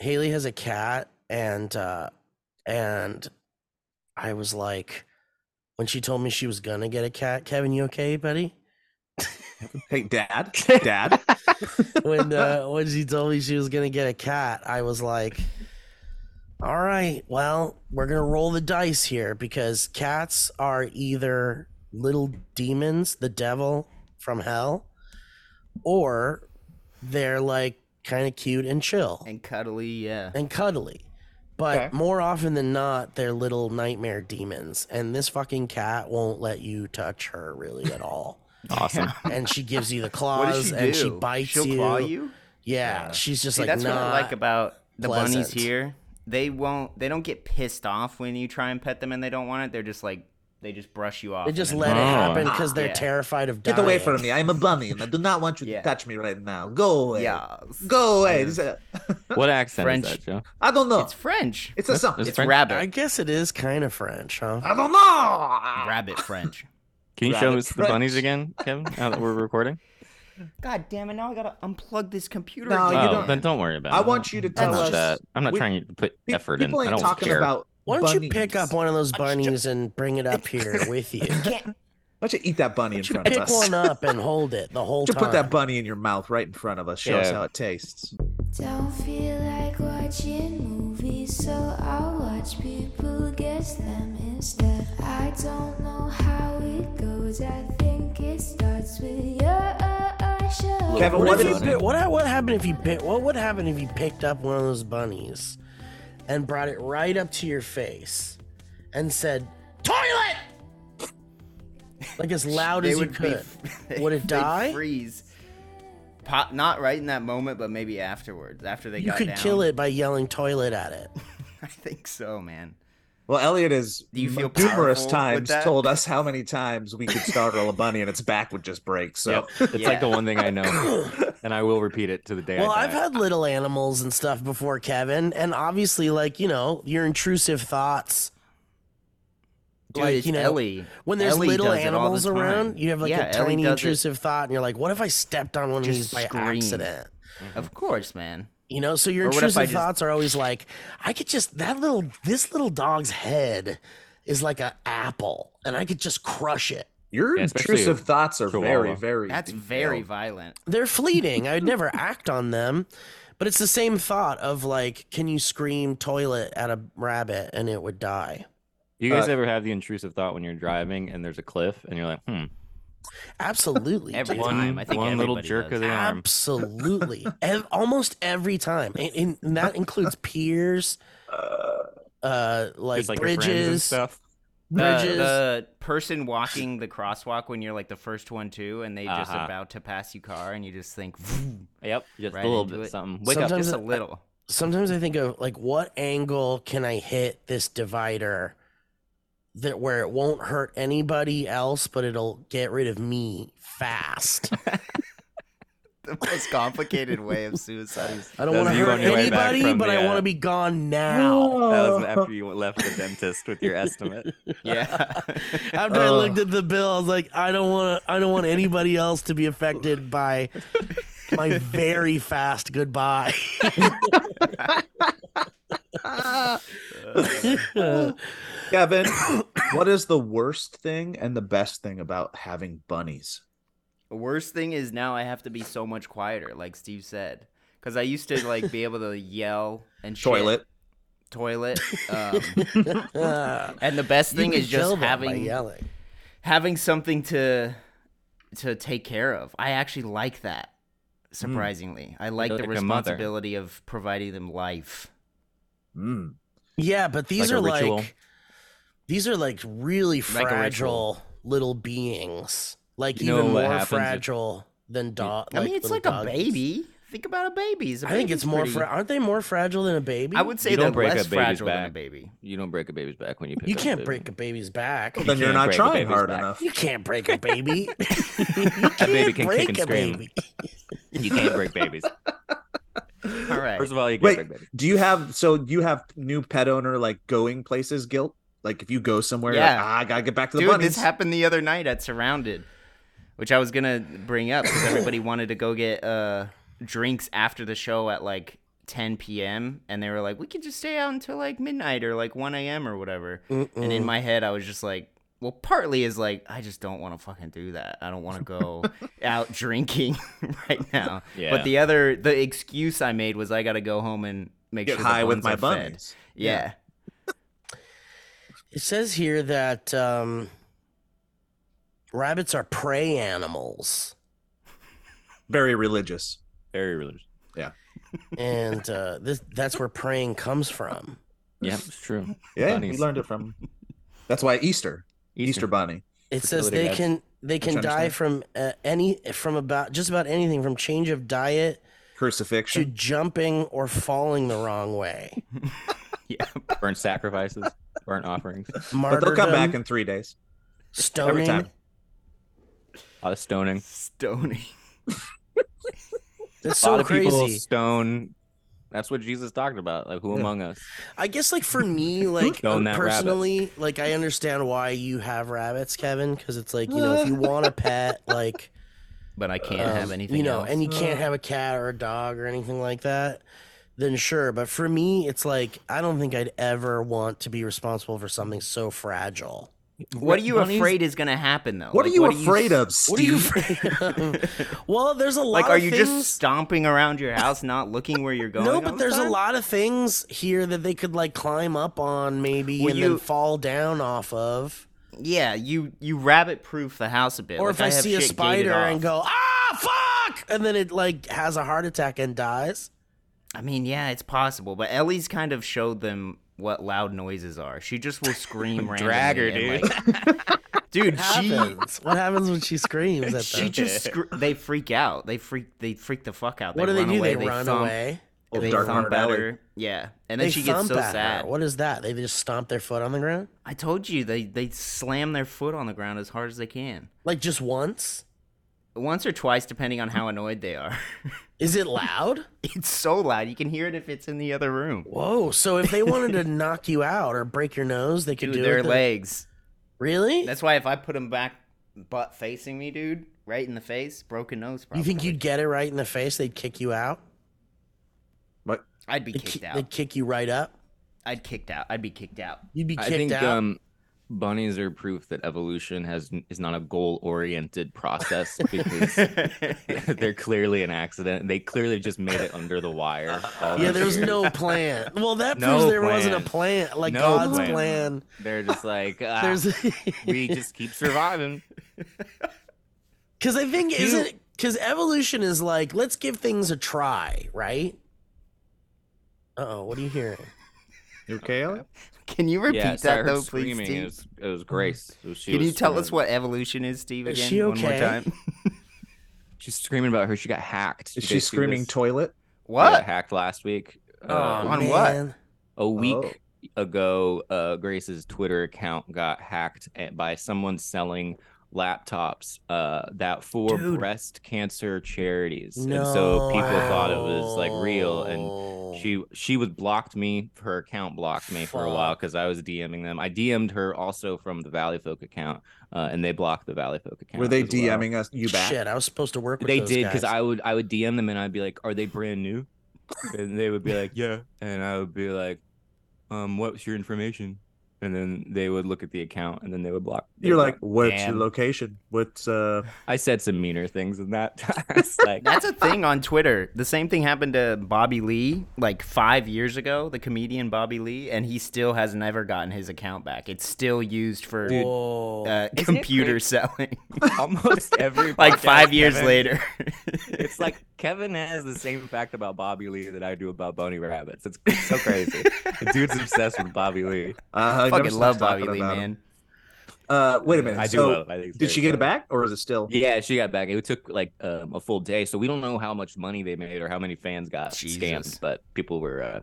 Haley has a cat, and uh, and I was like, when she told me she was gonna get a cat, Kevin, you okay, buddy? Hey, Dad, Dad. when uh, when she told me she was gonna get a cat, I was like, "All right, well, we're gonna roll the dice here because cats are either little demons, the devil from hell, or they're like kind of cute and chill And cuddly, yeah. and cuddly." But Okay. more often than not, they're little nightmare demons, and this fucking cat won't let you touch her really at all. Awesome. and she gives you the What claws, does she do? and she bites She'll you. claw you. Yeah, Yeah. she's just See, like that's what I not like about the bunnies here. They won't. They don't get pissed off when you try and pet them and they don't want it. They're just like they just brush you off. They just let it Oh. happen because they're Yeah. terrified of dying. Get away from me! I'm a bunny, and I do not want you Yeah. to touch me right now. Go away. Yeah. Go away. I This is- What accent French. is that, Joe? I don't know. It's French. It's a That's- something. that's It's rabbit. I guess it is kind of French, huh? I don't know. Rabbit French. Can you show Rabbit us the bunnies again, Kevin? Now that we're recording? God damn it! Now I gotta unplug this computer. No, again. you oh, don't- then don't worry about it. I want you to I'm tell not us. that. I'm not we- trying to put Pe- effort in. People I ain't don't talking care. about. Why don't you pick up one of those Why don't bunnies and bring it up here with you? Why don't you eat that bunny in front of us? pick us? one up and hold it the whole Why don't time. put that bunny in your mouth right in front of us. Show us Yeah. how it tastes. Don't feel like watching movies, so I'll watch people guess them instead. I don't know how it goes. I think it starts with your uh, uh, show. Kevin, what, what if you is- pi- what what happened if you pick, what would happen if you picked up one of those bunnies and brought it right up to your face and said toilet like as loud as you would be- could would it die Freeze. Pop, not right in that moment, but maybe afterwards. After they you got could kill it by yelling toilet at it I think so, man. Well, Elliott has Do you m- feel numerous times told us how many times we could startle a bunny and its back would just break. So Yep. It's like the one thing I know, and I will repeat it to the day well I i've had little animals and stuff before kevin and obviously like you know your intrusive thoughts Dude, Like, it's you know, Ellie. when there's Ellie little does the animals around you have like Yeah, a Ellie tiny does it. intrusive thought and you're like what if i stepped on one of Just these by scream. accident Of course, man. You know, so your Or what if intrusive I just- thoughts are always like, I could just that little this little dog's head is like an apple, and I could just crush it. your Yeah, intrusive thoughts are very, very. That's very detailed. violent. They're fleeting. I'd never act on them, but it's the same thought of like, can you scream toilet at a rabbit and it would die? Do you guys uh, ever have the intrusive thought when you're driving and there's a cliff and you're like, hmm, Absolutely. Every dude. one, time. I think one little jerk does. of the arm. Absolutely. Ev- almost every time. And, and that includes peers, uh, like, like your friends and bridges, stuff. The, bridges. the person walking the crosswalk when you're like the first one too, and they just Uh-huh. about to pass you car, and you just think Yep, just Right a little bit it. something. Wake up. Sometimes just a I- little. sometimes I think of like what angle can I hit this divider that where it won't hurt anybody else, but it'll get rid of me fast. The most complicated way of suicide. I don't want to hurt on your way back anybody, from but the, I want uh, to be gone now. That was after you left the dentist with your estimate. Yeah. After I Oh. looked at the bill, I was like, I don't want to. I don't want anybody else to be affected by my very fast goodbye. Kevin, what is the worst thing and the best thing about having bunnies? The worst thing is now I have to be so much quieter, like Steve said, because I used to like be able to yell and shit. Toilet. toilet. Um, and the best thing you is just them by having yelling. having something to to take care of. I actually like that. Surprisingly, I like the like responsibility of providing them life. Mm. Yeah, but these Like are like these are like really Like fragile little beings. Like You even more happens if- fragile than dog. I mean, it's little like a baby. Think about a baby. A I think it's more. pretty- Fra- aren't they more fragile than a baby? I would say You they're don't break a less baby's fragile than a baby. You don't break a baby's back when you pick You can't baby. break a baby's back. Then you're can't not break a trying hard back. enough. You can't break a baby. you That baby can break kick and a scream. baby. You can't break babies. All right. First of all, you can't Wait, break babies. do you have so do you have new pet owner like going places guilt? Like if you go somewhere, you're like, Yeah. ah, I gotta get back to the Dude, bunnies. this happened the other night at Surrounded, which I was gonna bring up because everybody wanted to go get uh, drinks after the show at like 10 p.m. and they were like, we could just stay out until like midnight or like 1 a.m. or whatever. And in my head, I was just like, well, partly is like, I just don't want to fucking do that. I don't want to go out drinking right now. Yeah. But the other, the excuse I made was I got to go home and make Get sure the high with my are fed. bunnies. Yeah. It says here that um, rabbits are prey animals, Very religious. Very religious. Yeah. And uh, this that's where praying comes from. Yeah, it's true. Yeah, Bunnies. we learned it from. That's why Easter, Easter, bunny. It says they beds. can they can you die understand? from uh, any from about just about anything from change of diet to Crucifixion. jumping or falling the wrong way. Yeah. Burnt sacrifices, burnt offerings, But they'll come back in three days. stoning. Every time. a lot of stoning. Stoning. That's a lot so of people crazy. stone. That's what Jesus talked about. Like, who Yeah. among us? I guess like for me, like Stone that rabbit. personally, like I understand why you have rabbits, Kevin, because it's like you know if you want a pet, like But I can't um, have anything you know, else. and you can't have a cat or a dog or anything like that. Then sure, but for me, it's like I don't think I'd ever want to be responsible for something so fragile. What are you Bunnies- afraid is going to happen, though? What Like, are you s- afraid of, What are you Steve? afraid of? well, there's a lot. Like, are you things... just stomping around your house, not looking where you're going? No, all but the there's a lot of things here that they could like climb up on, maybe, Well, and then fall down off of. Yeah, you you rabbit proof the house a bit. Or Like, if I, have see a spider and go, ah, fuck, and then it like has a heart attack and dies. I mean, yeah, it's possible, but Ellie's kind of showed them what loud noises are. She just will scream randomly. Drag her, dude. like- dude, What she happens? what happens when she screams at she them? just scr- they freak out. They freak they freak the fuck out. what do they they do? Away, they, run thump, away. Old They dark thump heart at her. Yeah, and then they she gets thump so at her. sad. What is that? They just stomp their foot on the ground, I told you they they slam their foot on the ground as hard as they can. like just once. Once or twice, depending on how annoyed they are. Is it loud? it's so loud you can hear it if it's in the other room. Whoa! So if they wanted to knock you out or break your nose, they could Dude, do their it. the- legs. Really? That's why if I put them back butt facing me, dude, right in the face, broken nose. Probably. you think you'd get it right in the face? They'd kick you out. What? I'd be They'd, kicked ki- out. they'd kick you right up. I'd kicked out. I'd be kicked out. You'd be I kicked think out. um, bunnies are proof that evolution has is not a goal-oriented process because they're clearly an accident. They clearly just made it under the wire. yeah, these there's years. no plan. Well, that No proves there wasn't a plan. plan. Like No God's plan. plan. They're just like ah, There's we just keep surviving. because I think You- isn't because evolution is like let's give things a try, right? Uh oh, what are you hearing? You okay, Ellie? Can you repeat yeah, so I that heard though, please. Steve? It was, it was Grace. So she Can you was tell us what evolution is, Steve? Is Again, she one more time. She's screaming about her. She got hacked. Is she screaming this? toilet? She what? got hacked last week. Oh, Uh, on what? a week Oh. ago, uh, Grace's Twitter account got hacked by someone selling laptops uh, that for Dude. breast cancer charities, No. and so people thought it was like real. And she she was blocked me. Her account blocked me for a while because I was DMing them. I DM'd her also from the Valleyfolk account, uh, and they blocked the Valleyfolk account. Were they as well. DMing us you back? Shit, I was supposed to work with They those did because. I would I would DM them and I'd be like, "Are they brand new?" And they would be like, "Yeah," and I would be like, "Um, what's your information?" And then they would look at the account and then they would block. they You're would like, block- what's Damn. your location? What's uh? I said some meaner things than that. like That's a thing on Twitter. The same thing happened to Bobby Lee like five years ago, the comedian Bobby Lee, and he still has never gotten his account back. It's still used for Whoa. uh, computer selling. almost every like five years Kevin- later. It's like Kevin has the same fact about Bobby Lee that I do about bunny rabbits. It's so crazy. the dude's obsessed with Bobby Lee. Uh, I fucking love Bobby Lee, man. Uh, wait a minute. I do so, love. I think did she get it back, or is it still? Yeah, she got back. It took like um, a full day, so we don't know how much money they made or how many fans got Jesus. scammed. But people were, uh,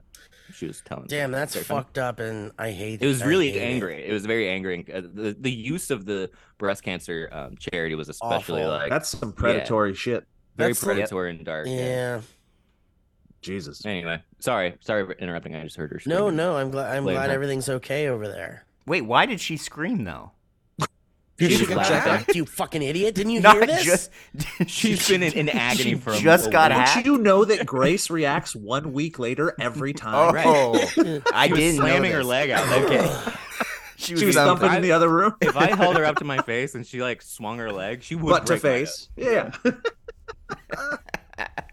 she was telling. Damn, that's Very funny. fucked up, and I hate It was I really hate it. angry. It. was very angry. Uh, the the use of the breast cancer um, charity was especially Awful. like That's some predatory shit. very that's like- predatory and dark. Yeah. Yeah. Jesus. Anyway, sorry, sorry for interrupting. I just heard her. No, screaming. no, I'm glad. I'm Blame glad her. everything's okay over there. Wait, why did she scream though? She She's got hacked, you fucking idiot! Didn't you Not hear this? just. She's been in, in agony she for a- just a got week. hacked. Don't you know that Grace reacts one week later every time? Oh, I She was didn't know slamming her leg out. Okay. She was thumping in the other room, If I held her up to my face and she like swung her leg, she would butt to break my face. Yeah.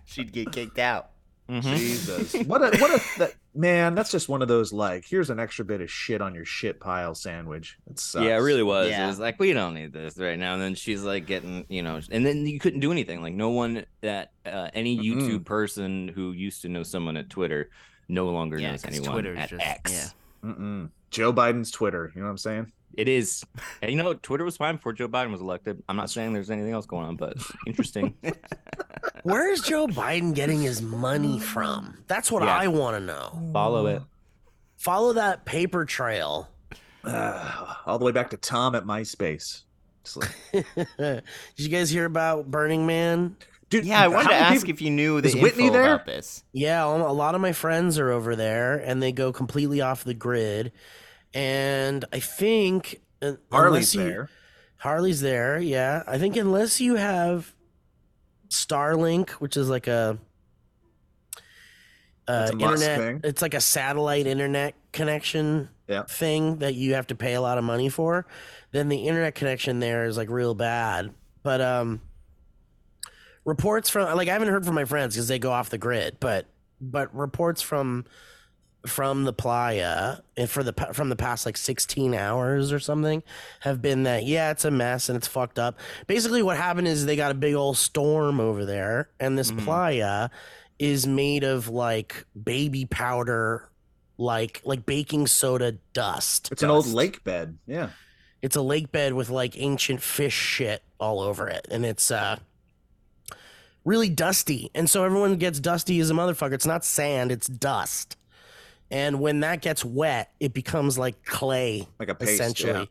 She'd get kicked out. Hip. Mhm. Jesus. What a what a that, man. That's just one of those like here's an extra bit of shit on your shit pile sandwich. It sucks. Yeah, it really was. Yeah. It was like we don't need this right now. And then she's like getting, you know, and then you couldn't do anything. Like no one that uh, any. YouTube person who used to know someone at Twitter no longer Yeah, knows 'cause anyone Twitter's at just- X. yeah. Mm-mm. Joe Biden's Twitter. You know what I'm saying? It is. And you know, Twitter was fine before Joe Biden was elected. I'm not saying there's anything else going on, but interesting. Where is Joe Biden getting his money from? That's what Yeah. I want to know. Follow it. Follow that paper trail. Uh, all the way back to Tom at MySpace. Like, Did you guys hear about Burning Man? dude, Yeah, I wanted to ask people- if you knew the Is Whitney there? about this. Yeah, a lot of my friends are over there, and they go completely off the grid. And I think uh, Harley's you- there. Harley's there, yeah. I think unless you have Starlink, which is like a uh, Musk internet, thing. it's like a satellite internet connection Yeah. thing that you have to pay a lot of money for. Then the internet connection there is like real bad. But um, reports from like I haven't heard from my friends because they go off the grid, but but reports from from the playa and for the from the past like 16 hours or something have been that yeah it's a mess and it's fucked up basically what happened is they got a big old storm over there and this Mhm. playa is made of like baby powder like like baking soda dust It's an old lake bed. Yeah. it's a lake bed with like ancient fish shit all over it and it's uh really dusty and so everyone gets dusty as a motherfucker it's not sand it's dust and when that gets wet it becomes like clay Like a paste. essentially Yeah.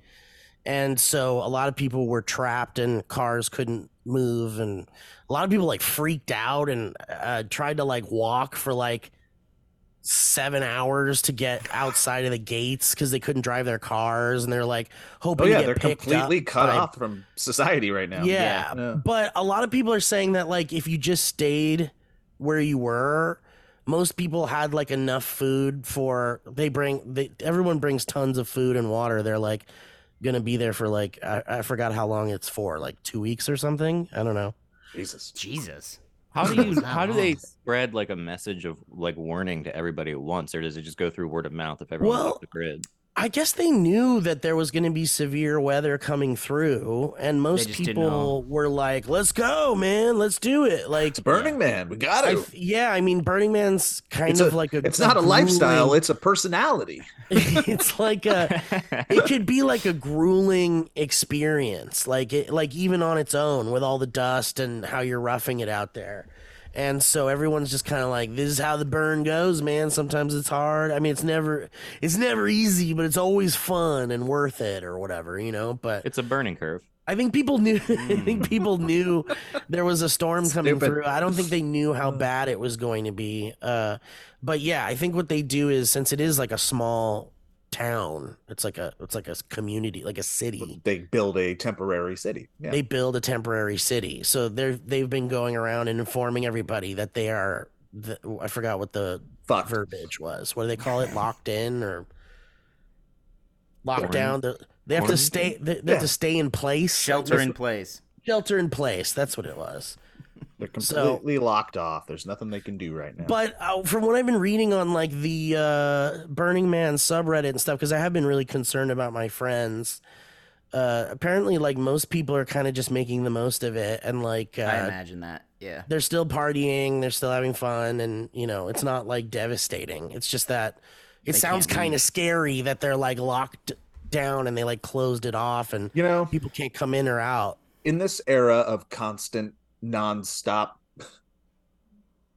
and so a lot of people were trapped and cars couldn't move and a lot of people like freaked out and uh, tried to like walk for like seven hours to get outside of the gates because they couldn't drive their cars and they're like hoping Oh yeah, they're completely cut by- off from society right now. yeah, Yeah. but a lot of people are saying that like if you just stayed where you were, most people had like enough food for they bring they everyone brings tons of food and water. They're like gonna be there for like I, I forgot how long it's for, like two weeks or something. I don't know. Jesus. Jesus. How do you how do they spread like a message of like warning to everybody at once, or does it just go through word of mouth if everyone's Well, off the grid? I guess they knew that there was going to be severe weather coming through, and most people were like, "Let's go, man! Let's do it!" Like, It's Burning Man. We got I to. th- yeah, I mean, Burning Man's kind It's of a- like a. It's not a grueling- lifestyle. It's a personality. it's like a it could be like a grueling experience like it like even on its own with all the dust and how you're roughing it out there and so everyone's just kind of like this is how the burn goes man. Sometimes it's hard. I mean it's never it's never easy but it's always fun and worth it or whatever you know but it's a burning curve. i think people knew i think people knew there was a storm coming Stupid. through. I don't think they knew how bad it was going to be uh but yeah i think what they do is since it is like a small town. It's like a it's like a community like a city. They build a temporary city. Yeah. they build a temporary city. So they're they've been going around and informing everybody that they are the, i forgot what the Fucked. verbiage was. What do they call it? Locked in or locked Quarant- down? They they have to stay they, they have to stay in place? Shelter in place. shelter in place. That's what it was They're So- completely locked off. There's nothing they can do right now. But uh, from what I've been reading on like the uh, Burning Man subreddit and stuff, because I have been really concerned about my friends. Uh, apparently, like most people are kind of just making the most of it, and like I uh, imagine that. Yeah. they're still partying, they're still having fun, and you know, it's not like devastating. It's just that it They sounds kind of scary that they're like locked down and they like closed it off, and you know, people can't come in or out. in this era of constant, nonstop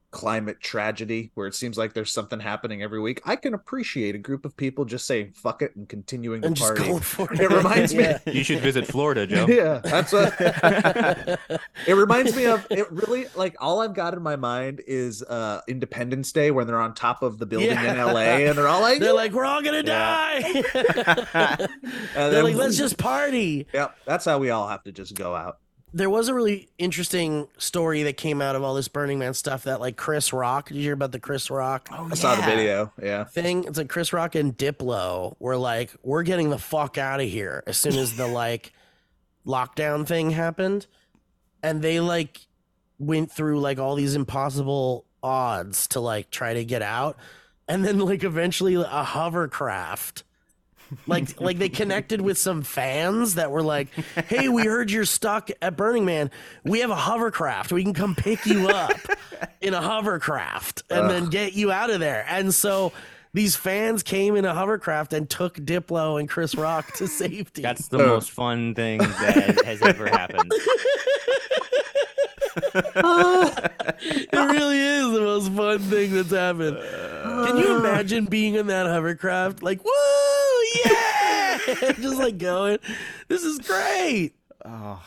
climate tragedy where it seems like there's something happening every week, I can appreciate a group of people just saying fuck it and continuing to and just party. going for it. It reminds me- Yeah. You should visit Florida, Joe. Yeah, that's what it reminds me of. It really like all I've got in my mind is uh Independence Day when they're on top of the building Yeah. in LA and they're all like, They're like, we're all gonna die. and They're then- like, let's just party. Yep, that's how we all have to just go out. There was a really interesting story that came out of all this Burning Man stuff that like Chris Rock. Did you hear about the Chris Rock Oh, I saw the video. Yeah. thing? It's like Chris Rock and Diplo were like, we're getting the fuck out of here as soon as the like lockdown thing happened. And they like went through like all these impossible odds to like try to get out. And then like eventually a hovercraft like like they connected with some fans that were like, "Hey, we heard you're stuck at Burning Man. We have a hovercraft. We can come pick you up in a hovercraft and then get you out of there." And so these fans came in a hovercraft and took Diplo and Chris Rock to safety. That's the Uh. most fun thing that has ever happened. it really is the most fun thing that's happened. Can you imagine being in that hovercraft? Like, whoa, yeah, just like going. This is great. Oh,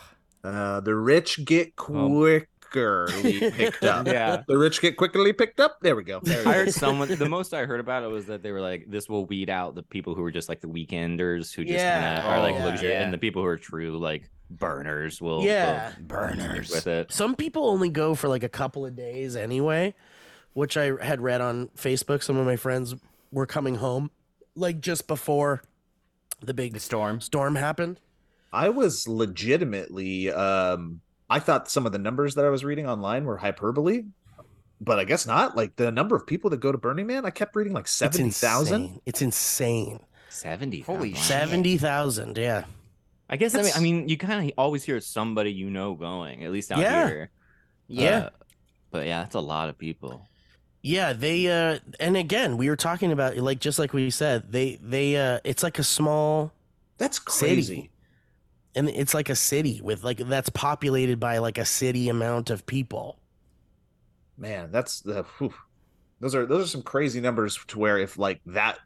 Uh, the rich get quickly picked up. Yeah. The rich get quickly picked up. There we go. There we I go. heard someone. The most I heard about it was that they were like, "This will weed out the people who are just like the weekenders who just Yeah. kinda are like Oh, luxury, yeah. and the people who are true like burners will Yeah. will Burners. with it." Some people only go for like a couple of days anyway, which I had read on Facebook. Some of my friends were coming home like just before the big the storm. storm happened. I was legitimately um I thought some of the numbers that I was reading online were hyperbole, but I guess not. Like the number of people that go to Burning Man, I kept reading like 70,000. It's insane. Seventy. Holy. Seventy thousand. Yeah. I guess I mean, I mean, you kind of always hear somebody you know going, at least out Yeah. here. Yeah. Uh, but yeah, that's a lot of people. Yeah, they uh and again, we were talking about like just like we said, they they uh it's like a small That's city. crazy. And it's like a city with like that's populated by like a city amount of people. Man, that's the whew. those are those are some crazy numbers to where if like that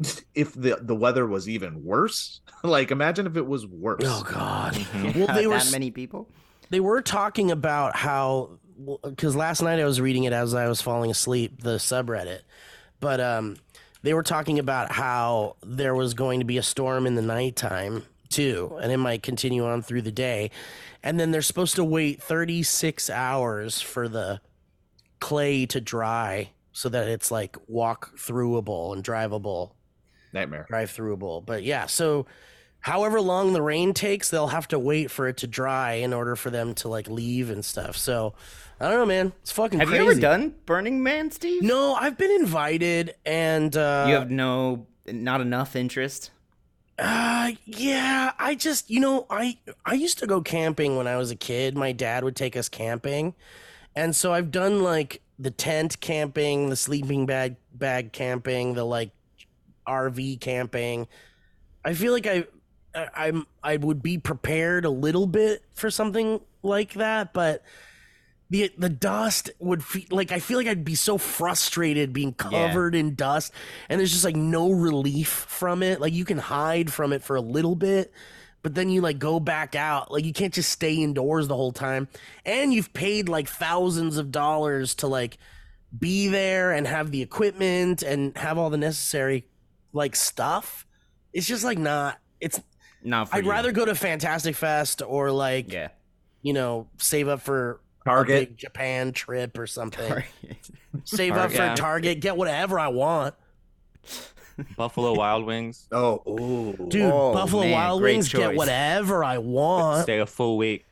if the the weather was even worse, like imagine if it was worse. Oh god. Mhm. Well, they were that many people. they were talking about how because last night I was reading it as I was falling asleep, the subreddit, but um, they were talking about how there was going to be a storm in the nighttime too, and it might continue on through the day, and then they're supposed to wait 36 hours for the clay to dry so that it's like walk throughable and drivable Nightmare. drive throughable. But yeah, so however long the rain takes, they'll have to wait for it to dry in order for them to like leave and stuff. So I don't know, man. It's fucking Have crazy. you ever done Burning Man, Steve? No, I've been invited and uh You have no, not enough interest. uh yeah, I just you know, I I used to go camping when I was a kid. My dad would take us camping. And so I've done like the tent camping, the sleeping bag bag camping, the like RV camping. I feel like I, I I'm I would be prepared a little bit for something like that, but the the dust would feel like I feel like I'd be so frustrated being covered in dust, and there's just like no relief from it. Like you can hide from it for a little bit, but then you like go back out. Like you can't just stay indoors the whole time, and you've paid like thousands of dollars to like be there and have the equipment and have all the necessary like stuff. It's just like not. It's. Not for I'd you. rather go to Fantastic Fest or like Yeah. you know save up for Target. big Japan trip or something. Save up for. Target, get whatever I want. Buffalo Wild Wings. Oh, ooh. Dude, Oh, Buffalo man, Wild great Wings, get whatever I want. Stay a full week.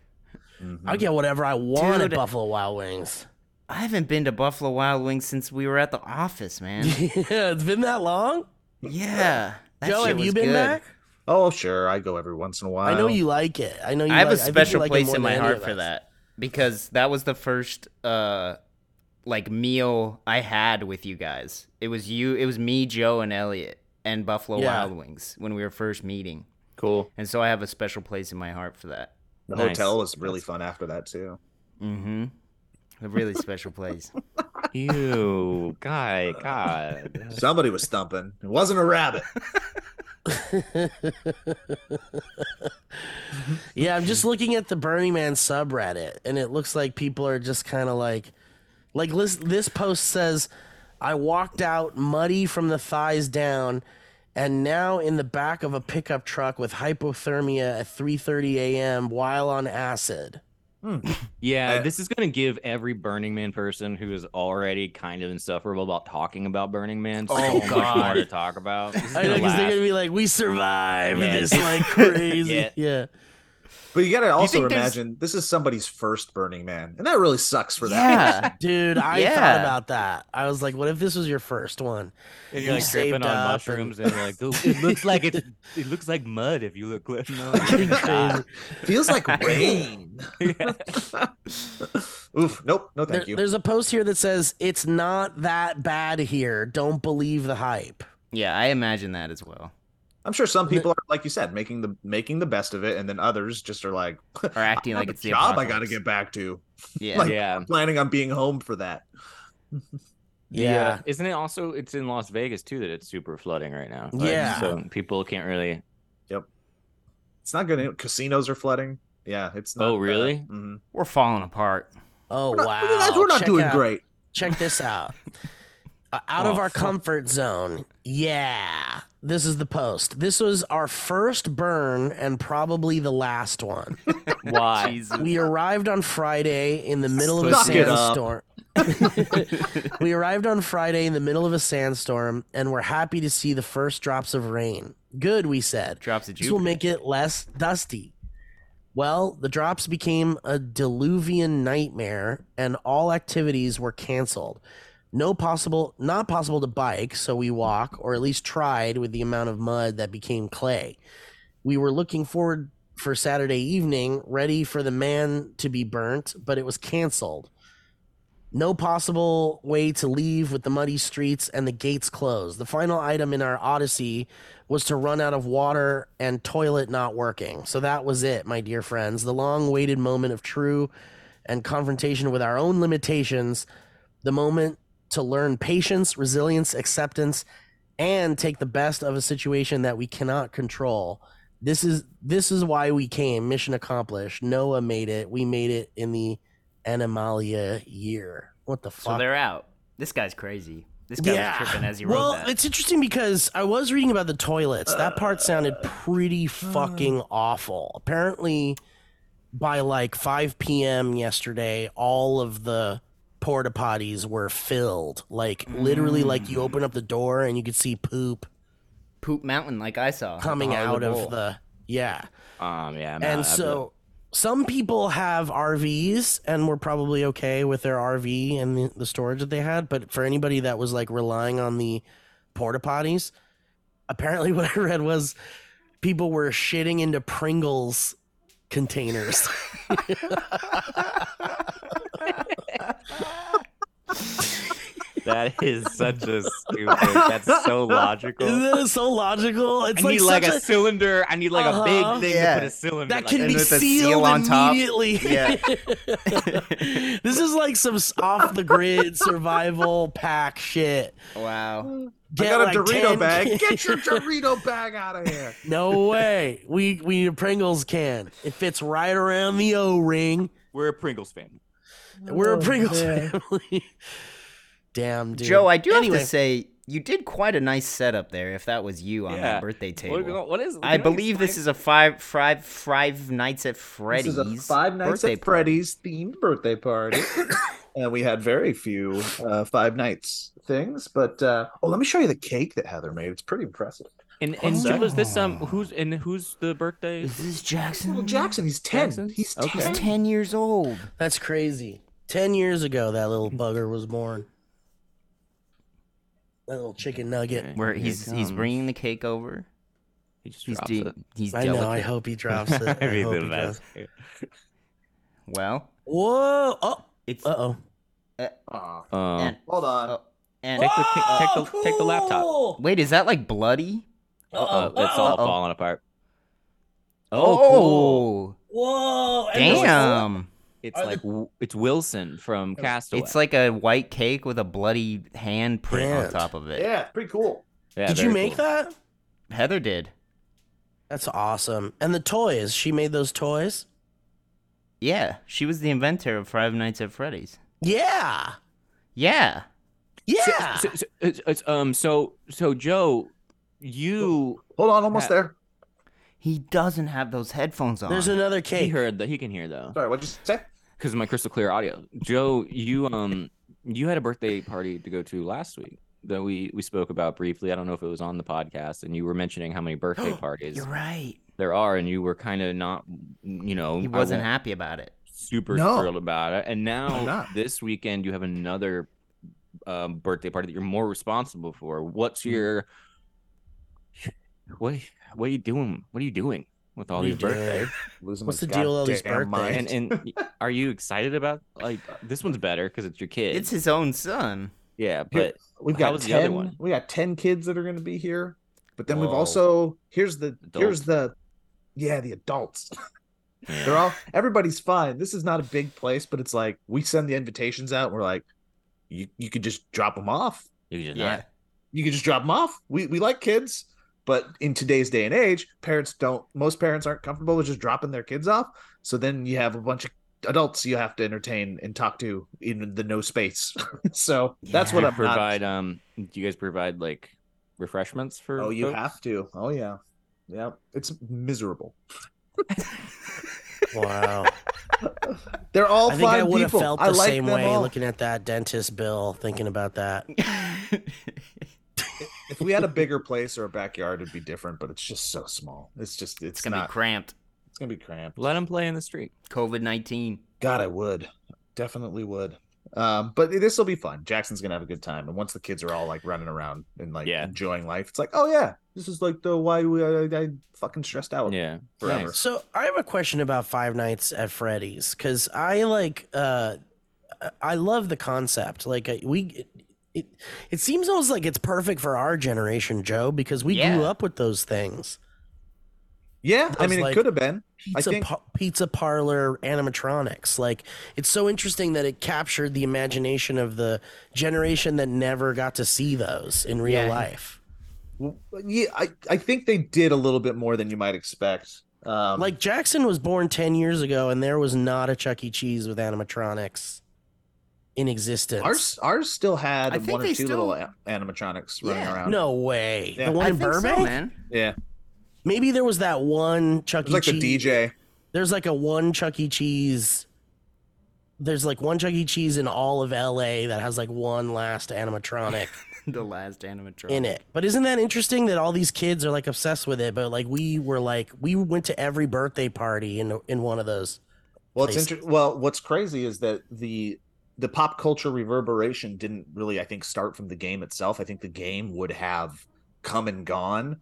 Mhm. I get whatever I want at Buffalo Wild Wings. I haven't been to Buffalo Wild Wings since we were at the office, man. yeah, it's been that long. yeah. that Joe, have you been good. back? Oh, sure. I go every once in a while. I know you like it. I know you I have like, a special place more in my heart for that because that was the first uh like meal I had with you guys. It was you, it was me, Joe, and Elliott, and Buffalo Yeah. Wild Wings when we were first meeting, Cool. and so I have a special place in my heart for that. The Nice. hotel was really fun after that too. Mm-hmm. A really special place. Ew, guy, God. Somebody was stumping. It wasn't a rabbit. yeah, I'm just looking at the Burning Man subreddit, and it looks like people are just kind of like, like this. This post says, "I walked out muddy from the thighs down, and now in the back of a pickup truck with hypothermia at 3:30 a.m. while on acid." Yeah, Uh, this is gonna give every Burning Man person who is already kind of insufferable about talking about Burning Man so Oh, much more to talk about. This I know because they're gonna be like, "We survived Yeah. this like crazy." Yeah. yeah. But you gotta also think there's- imagine this is somebody's first Burning Man, and that really sucks for that. Yeah. Dude, I thought about that. I was like, what if this was your first one? And You you're like saved tripping on mushrooms, and- and, you're like, "Oh, it looks like it's, it looks like mud if you look close. No, Crazy. Feels like rain. Oof. Nope. No, There- thank you. There's a post here that says, it's not that bad here. Don't believe the hype. Yeah, I imagine that as well. I'm sure some people are, like you said, making the making the best of it, and then others just are like, Or acting I have like a it's the job I got to get back to. Yeah. Like- yeah. Planning on being home for that. The, Yeah. uh, isn't it also? It's in Las Vegas too that it's super flooding right now. Yeah. So people can't really. Yep, it's not good. Casinos are flooding. Yeah, it's. Not Oh, really? hmm We're falling apart. Oh, We're not, wow. we're not- we're not doing out- great. Check this out. Uh, out of Oh, our fuck. comfort zone. Yeah. This is the post. This was our first burn and probably the last one. Why? Jesus. We arrived on Friday in the middle of a Suck it up. sandstorm. we arrived on Friday in the middle of a sandstorm and we're happy to see the first drops of rain. Good, we said. Drops of This will make it less dusty. Well, the drops became a diluvian nightmare and all activities were canceled. No possible not possible to bike, so we walk or at least tried with the amount of mud that became clay. We were looking forward for Saturday evening, ready for the man to be burnt, but it was canceled. No possible way to leave with the muddy streets and the gates closed. The final item in our odyssey was to run out of water and toilet not working. So that was it, my dear friends. The long waited moment of true and confrontation with our own limitations, the moment to learn patience, resilience, acceptance, and take the best of a situation that we cannot control. This is this is why we came. Mission accomplished. Noah made it. We made it in the Animalia year. What the fuck? So they're out. This guy's crazy. This guy was tripping as he wrote well, that. it's interesting because I was reading about the toilets. That part sounded pretty fucking uh. awful. Apparently, by like 5 p.m. yesterday, all of the porta potties were filled. Like literally, like you open up the door and you could see poop Poop Mountain, like I saw. coming out of Bowl. the yeah. Um. Yeah. no, and I've- so some people have RVs and were probably okay with their RV and the, the storage that they had. But for anybody that was like relying on the porta potties, apparently what I read was people were shitting into Pringles containers. that is such a stupid. That's so logical. Isn't that so logical? It's I like need like such a, cylinder. I need like Uh-huh. a big thing Yeah. to put a cylinder. that like, can and be with the seal sealed on top. immediately. Yeah. this is like some off the grid survival pack shit. Wow. I Get got a Dorito 10 bag. Get your Dorito bag out of here. No way. We we need a Pringles can. It fits right around the O ring. We're a Pringles family. We're a Oh, Pringles man. family. Damn, dude. Joe, I do anyway, have to say, you did quite a nice setup there. If that was you on Yeah. that birthday table, What, what is? I can believe this is a five, five, five nights at Freddy's. This is a Five Nights birthday at party. Freddy's themed birthday party. and we had very few uh, Five Nights things. But uh, oh, let me show you the cake that Heather made. It's pretty impressive. And and Oh. Joe, is this um who's and who's the birthday? This is Jackson. Little Jackson, he's 10. Jackson? He's Okay. 10. He's ten years old. That's crazy. Ten years ago, that little bugger was born. That little chicken nugget. Okay, Where here he's it he's comes. bringing the cake over. He just He's drops de- it. he's I know. I hope he drops it. I That'd hope he does. Well, Whoa! Oh, it's uh oh. Aw, Um, and, hold on. Oh, and Take the- take- take the- take the laptop. Wait, is that like bloody? uh, it's uh-oh. all Uh-oh. falling apart. Oh, Whoa! and the- damn! It's Are like w- it's Wilson from Castaway. It's like a white cake with a bloody hand print on top of it. Yeah, pretty cool. Yeah, Did you make cool. that? Heather did. That's awesome. And the toys, she made those toys? Yeah, she was the inventor of Five Nights at Freddy's. Yeah. Yeah. Yeah. So, so, it's- it's, um, so, so Joe, you Hold on, almost Yeah. there. He doesn't have those headphones on. There's another he cake. heard that he can hear though Sorry, what'd you say? because of my crystal clear audio. Joe, you um, you had a birthday party to go to last week that we we spoke about briefly. I don't know if it was on the podcast, and you were mentioning how many birthday parties You're right. there are, and you were kind of not, you know, He wasn't happy about it. super No. thrilled about it. And now this weekend you have another um, birthday party that you're more responsible for. What's Mm. your what? What are you doing? What are you doing with all What are you these birthdays? Losing What's my the deal with all these goddamn mind. birthdays? And and are you excited about like this one's better because it's your kid? It's his own son. yeah, Here- but We've got was the 10, other one? We got ten kids that are going to be here, but then we've also here's the here's the yeah the adults. They're all everybody's fine. This is not a big place, but it's like we send the invitations out. And we're like, you you could just drop them off. you just Yeah. not. You could just drop them off. We we like kids, but in today's day and age, parents don't. Most parents aren't comfortable with just dropping their kids off. So then you have a bunch of adults you have to entertain and talk to in the no space. so that's what I'm not provide. Um, do you guys provide like refreshments for? Oh, you folks? have to. Oh, yeah. Yeah. It's miserable. Wow. They're all I think I fine would have people. felt I the like same them way all. looking at that dentist bill, thinking about that. If we had a bigger place or a backyard, it'd be different, but it's just so small. It's just, it's, It's gonna not, be cramped. it's going to be cramped. Let them play in the street. COVID nineteen. God, I would. Definitely would. Um, but this will be fun. Jackson's gonna have a good time, and once the kids are all like running around and like Yeah. enjoying life, it's like, oh yeah, this is like the why we I, I fucking stressed out. Yeah, Forever. nice. So I have a question about Five Nights at Freddy's because I like uh I love the concept. Like uh, we it, it seems almost like it's perfect for our generation, Joe, because we grew up with those things. Yeah, I mean, like, it could have been. Pizza think- pa- pizza parlor animatronics. Like it's so interesting that it captured the imagination of the generation that never got to see those in real Yeah. life. Yeah, I, I think they did a little bit more than you might expect. Um, Like Jackson was born 10 years ago and there was not a Chuck E. Cheese with animatronics in existence. ours, ours still had I think one or they two still- little animatronics running Yeah. around. No way. Yeah. The one I in think Burbank? so, man. yeah, Maybe there was that one Chuck it was E. like the DJ. There's like a one Chuck E. Cheese. There's like one Chuck E. Cheese in all of LA that has like one last animatronic the last animatronic in it. But isn't that interesting that all these kids are like obsessed with it? But like we were like we went to every birthday party in in one of those. Well, it's place. inter- well, what's crazy is that the the pop culture reverberation didn't really, I think, start from the game itself. I think the game would have come and gone,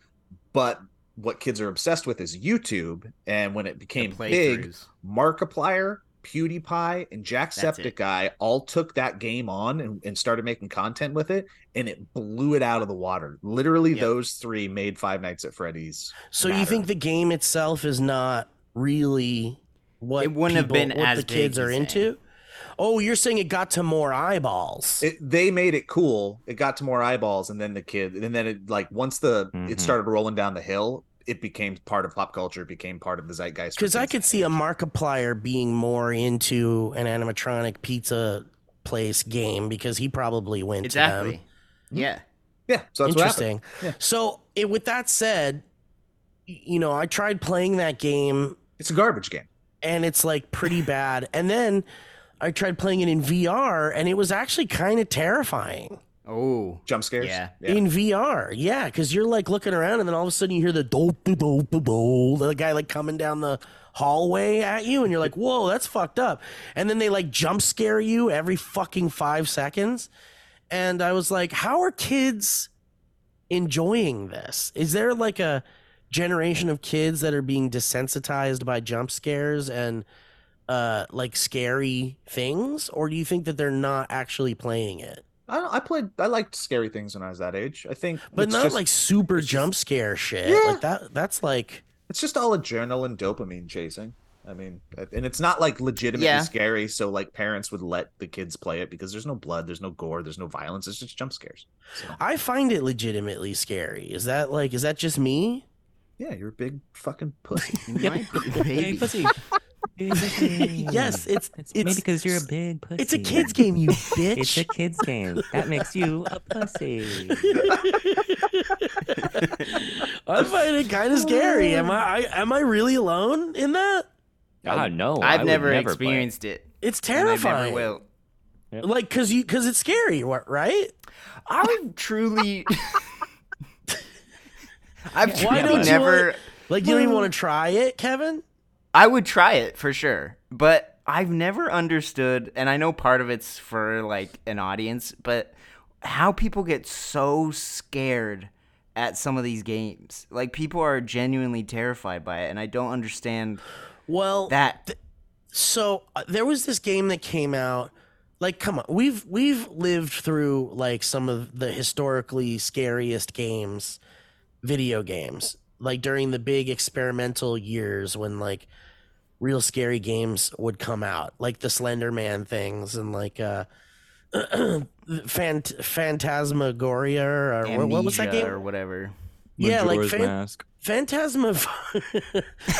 but what kids are obsessed with is YouTube, and when it became big, playthroughs. Markiplier, PewDiePie, and Jacksepticeye all took that game on and, and started making content with it, and it blew it out of the water. Literally, Yep. those three made Five Nights at Freddy's. So you think the game itself is not really what It wouldn't have been what as the kids are he's into? Oh, you're saying it got to more eyeballs. it they made it cool it got to more eyeballs and then the kid and then it like once the Mhm. it started rolling down the hill it became part of pop culture it became part of the zeitgeist Because I could see a Markiplier being more into an animatronic pizza place game because he probably went to Exactly. them. Yeah. yeah so that's what Interesting. Yeah. So, it, with that said, you know, I tried playing that game it's a garbage game and it's like pretty bad. And then I tried playing it in VR and it was actually kind of terrifying. Oh. jump scares Yeah. in VR. Yeah, because you're like looking around, and then all of a sudden you hear the dope, dope, dope, dope, the guy like coming down the hallway at you, and you're like, "Whoa, that's fucked up." And then they like jump scare you every fucking five seconds, and I was like, "How are kids enjoying this? Is there like a generation of kids that are being desensitized by jump scares and?" Uh, like scary things, or do you think that they're not actually playing it? I, don't, I played i liked scary things when i was that age i think but it's not just, like super jump scare shit. Yeah. Like that. That's like it's just all adrenaline dopamine chasing I mean, and it's not like legitimately Yeah. scary, so like parents would let the kids play it because there's no blood, there's no gore, there's no violence. It's just jump scares. So, I find it legitimately scary. Is that like is that just me? yeah, you're a big fucking pussy. My Big baby. pussy. Big pussy. Yes, it's It's, it's maybe because you're a big pussy. it's a kids game, you bitch. It's a kids game. That makes you a pussy. I find it kind of scary. Am I, I am I really alone in that? God, no. I I've would never, play it. experienced it. It's and I never terrifying. will. Like cuz you cuz it's scary, what, right? I've truly. I've Why truly don't you never. want- Like you don't even want to try it, Kevin? I would try it for sure, but I've never understood, and I know part of it's for like an audience, but how people get so scared at some of these games. Like people are genuinely terrified by it, and I don't understand Well, that. so uh, there was this game that came out like come on we've we've lived through like some of the historically scariest games video games like during the big experimental years when like real scary games would come out like the slender man things and like uh Phant- phantasmagoria or what, what was that game or whatever? yeah like Majora's fan- Mask. phantasma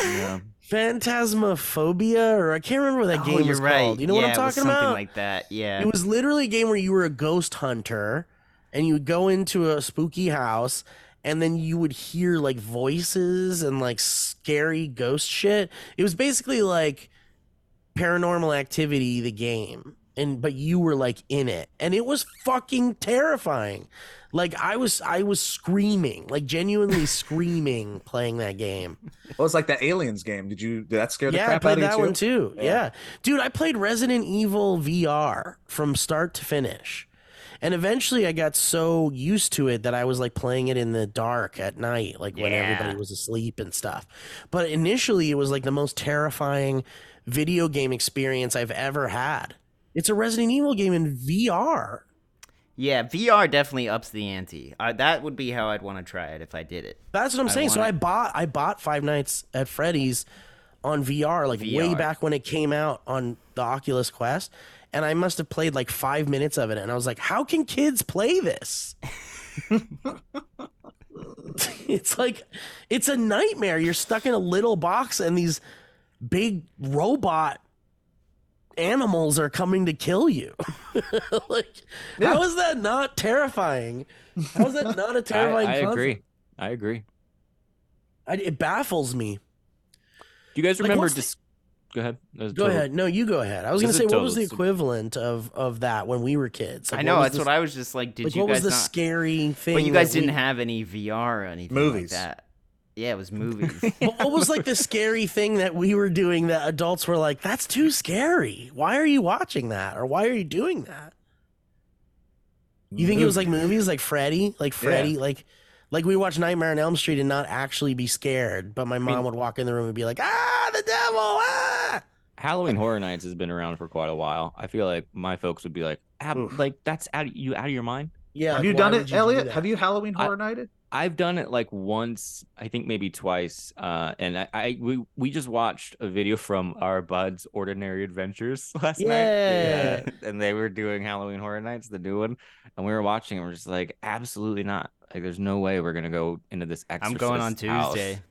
Yeah. phantasmophobia or i can't remember what that oh, game you're was right. called you know yeah, what i'm it was talking something about like that. Yeah. It was literally a game where you were a ghost hunter and you would go into a spooky house and then you would hear like voices and like scary ghost shit. It was basically like paranormal activity the game and but you were like in it and it was fucking terrifying. Like I was I was screaming, like genuinely screaming playing that game. well, it's like that aliens game. Did you did that scare the Yeah, I crap played out of that you one too. Yeah. Yeah. Dude, I played Resident Evil VR from start to finish. And eventually I got so used to it that I was like playing it in the dark at night, like when Yeah. everybody was asleep and stuff. But initially it was like the most terrifying video game experience I've ever had. It's a Resident Evil game in VR. yeah, VR definitely ups the ante. Uh, that would be how I'd want to try it if I did it. That's what I'm I saying. So wanna- I bought I bought Five Nights at Freddy's on VR like way back when it came out on the Oculus Quest, and I must have played like five minutes of it, and I was like, "How can kids play this?" it's like it's a nightmare. You're stuck in a little box, and these big robot animals are coming to kill you. like, how is that not terrifying? How is that not a I, terrifying? I concept? agree. I agree. I, it baffles me. Do you guys remember? the- Dis- go ahead. Go total- ahead. No, you go ahead. I was gonna say, is what was the equivalent of of that when we were kids? Like, I know was that's the- what I was just like. Did like, you what was the not? scary thing? But you guys didn't have any VR or anything Movies. like that. Yeah, it was movies. But what was like the scary thing that we were doing that adults were like, "That's too scary. Why are you watching that? Or why are you doing that?" You think it was like movies, like Freddy, like Freddy, like like we watch Nightmare on Elm Street and not actually be scared, but my mom would walk in the room and be like, "Ah, the devil!" Ah. Halloween Horror Nights has been around for quite a while. I feel like my folks would be like, "Ab- like that's out of, you out of your mind. Yeah. Have like, you done it, you do Elliott? that? Have you Halloween Horror Nighted? I've done it like once, I think maybe twice. Uh, and I, I we we just watched a video from our buds' Ordinary Adventures last night. Yeah. and they were doing Halloween Horror Nights, the new one, and we were watching. and We're just like, absolutely not. Like, there's no way we're gonna go into this. I'm going on Exorcist house." Tuesday.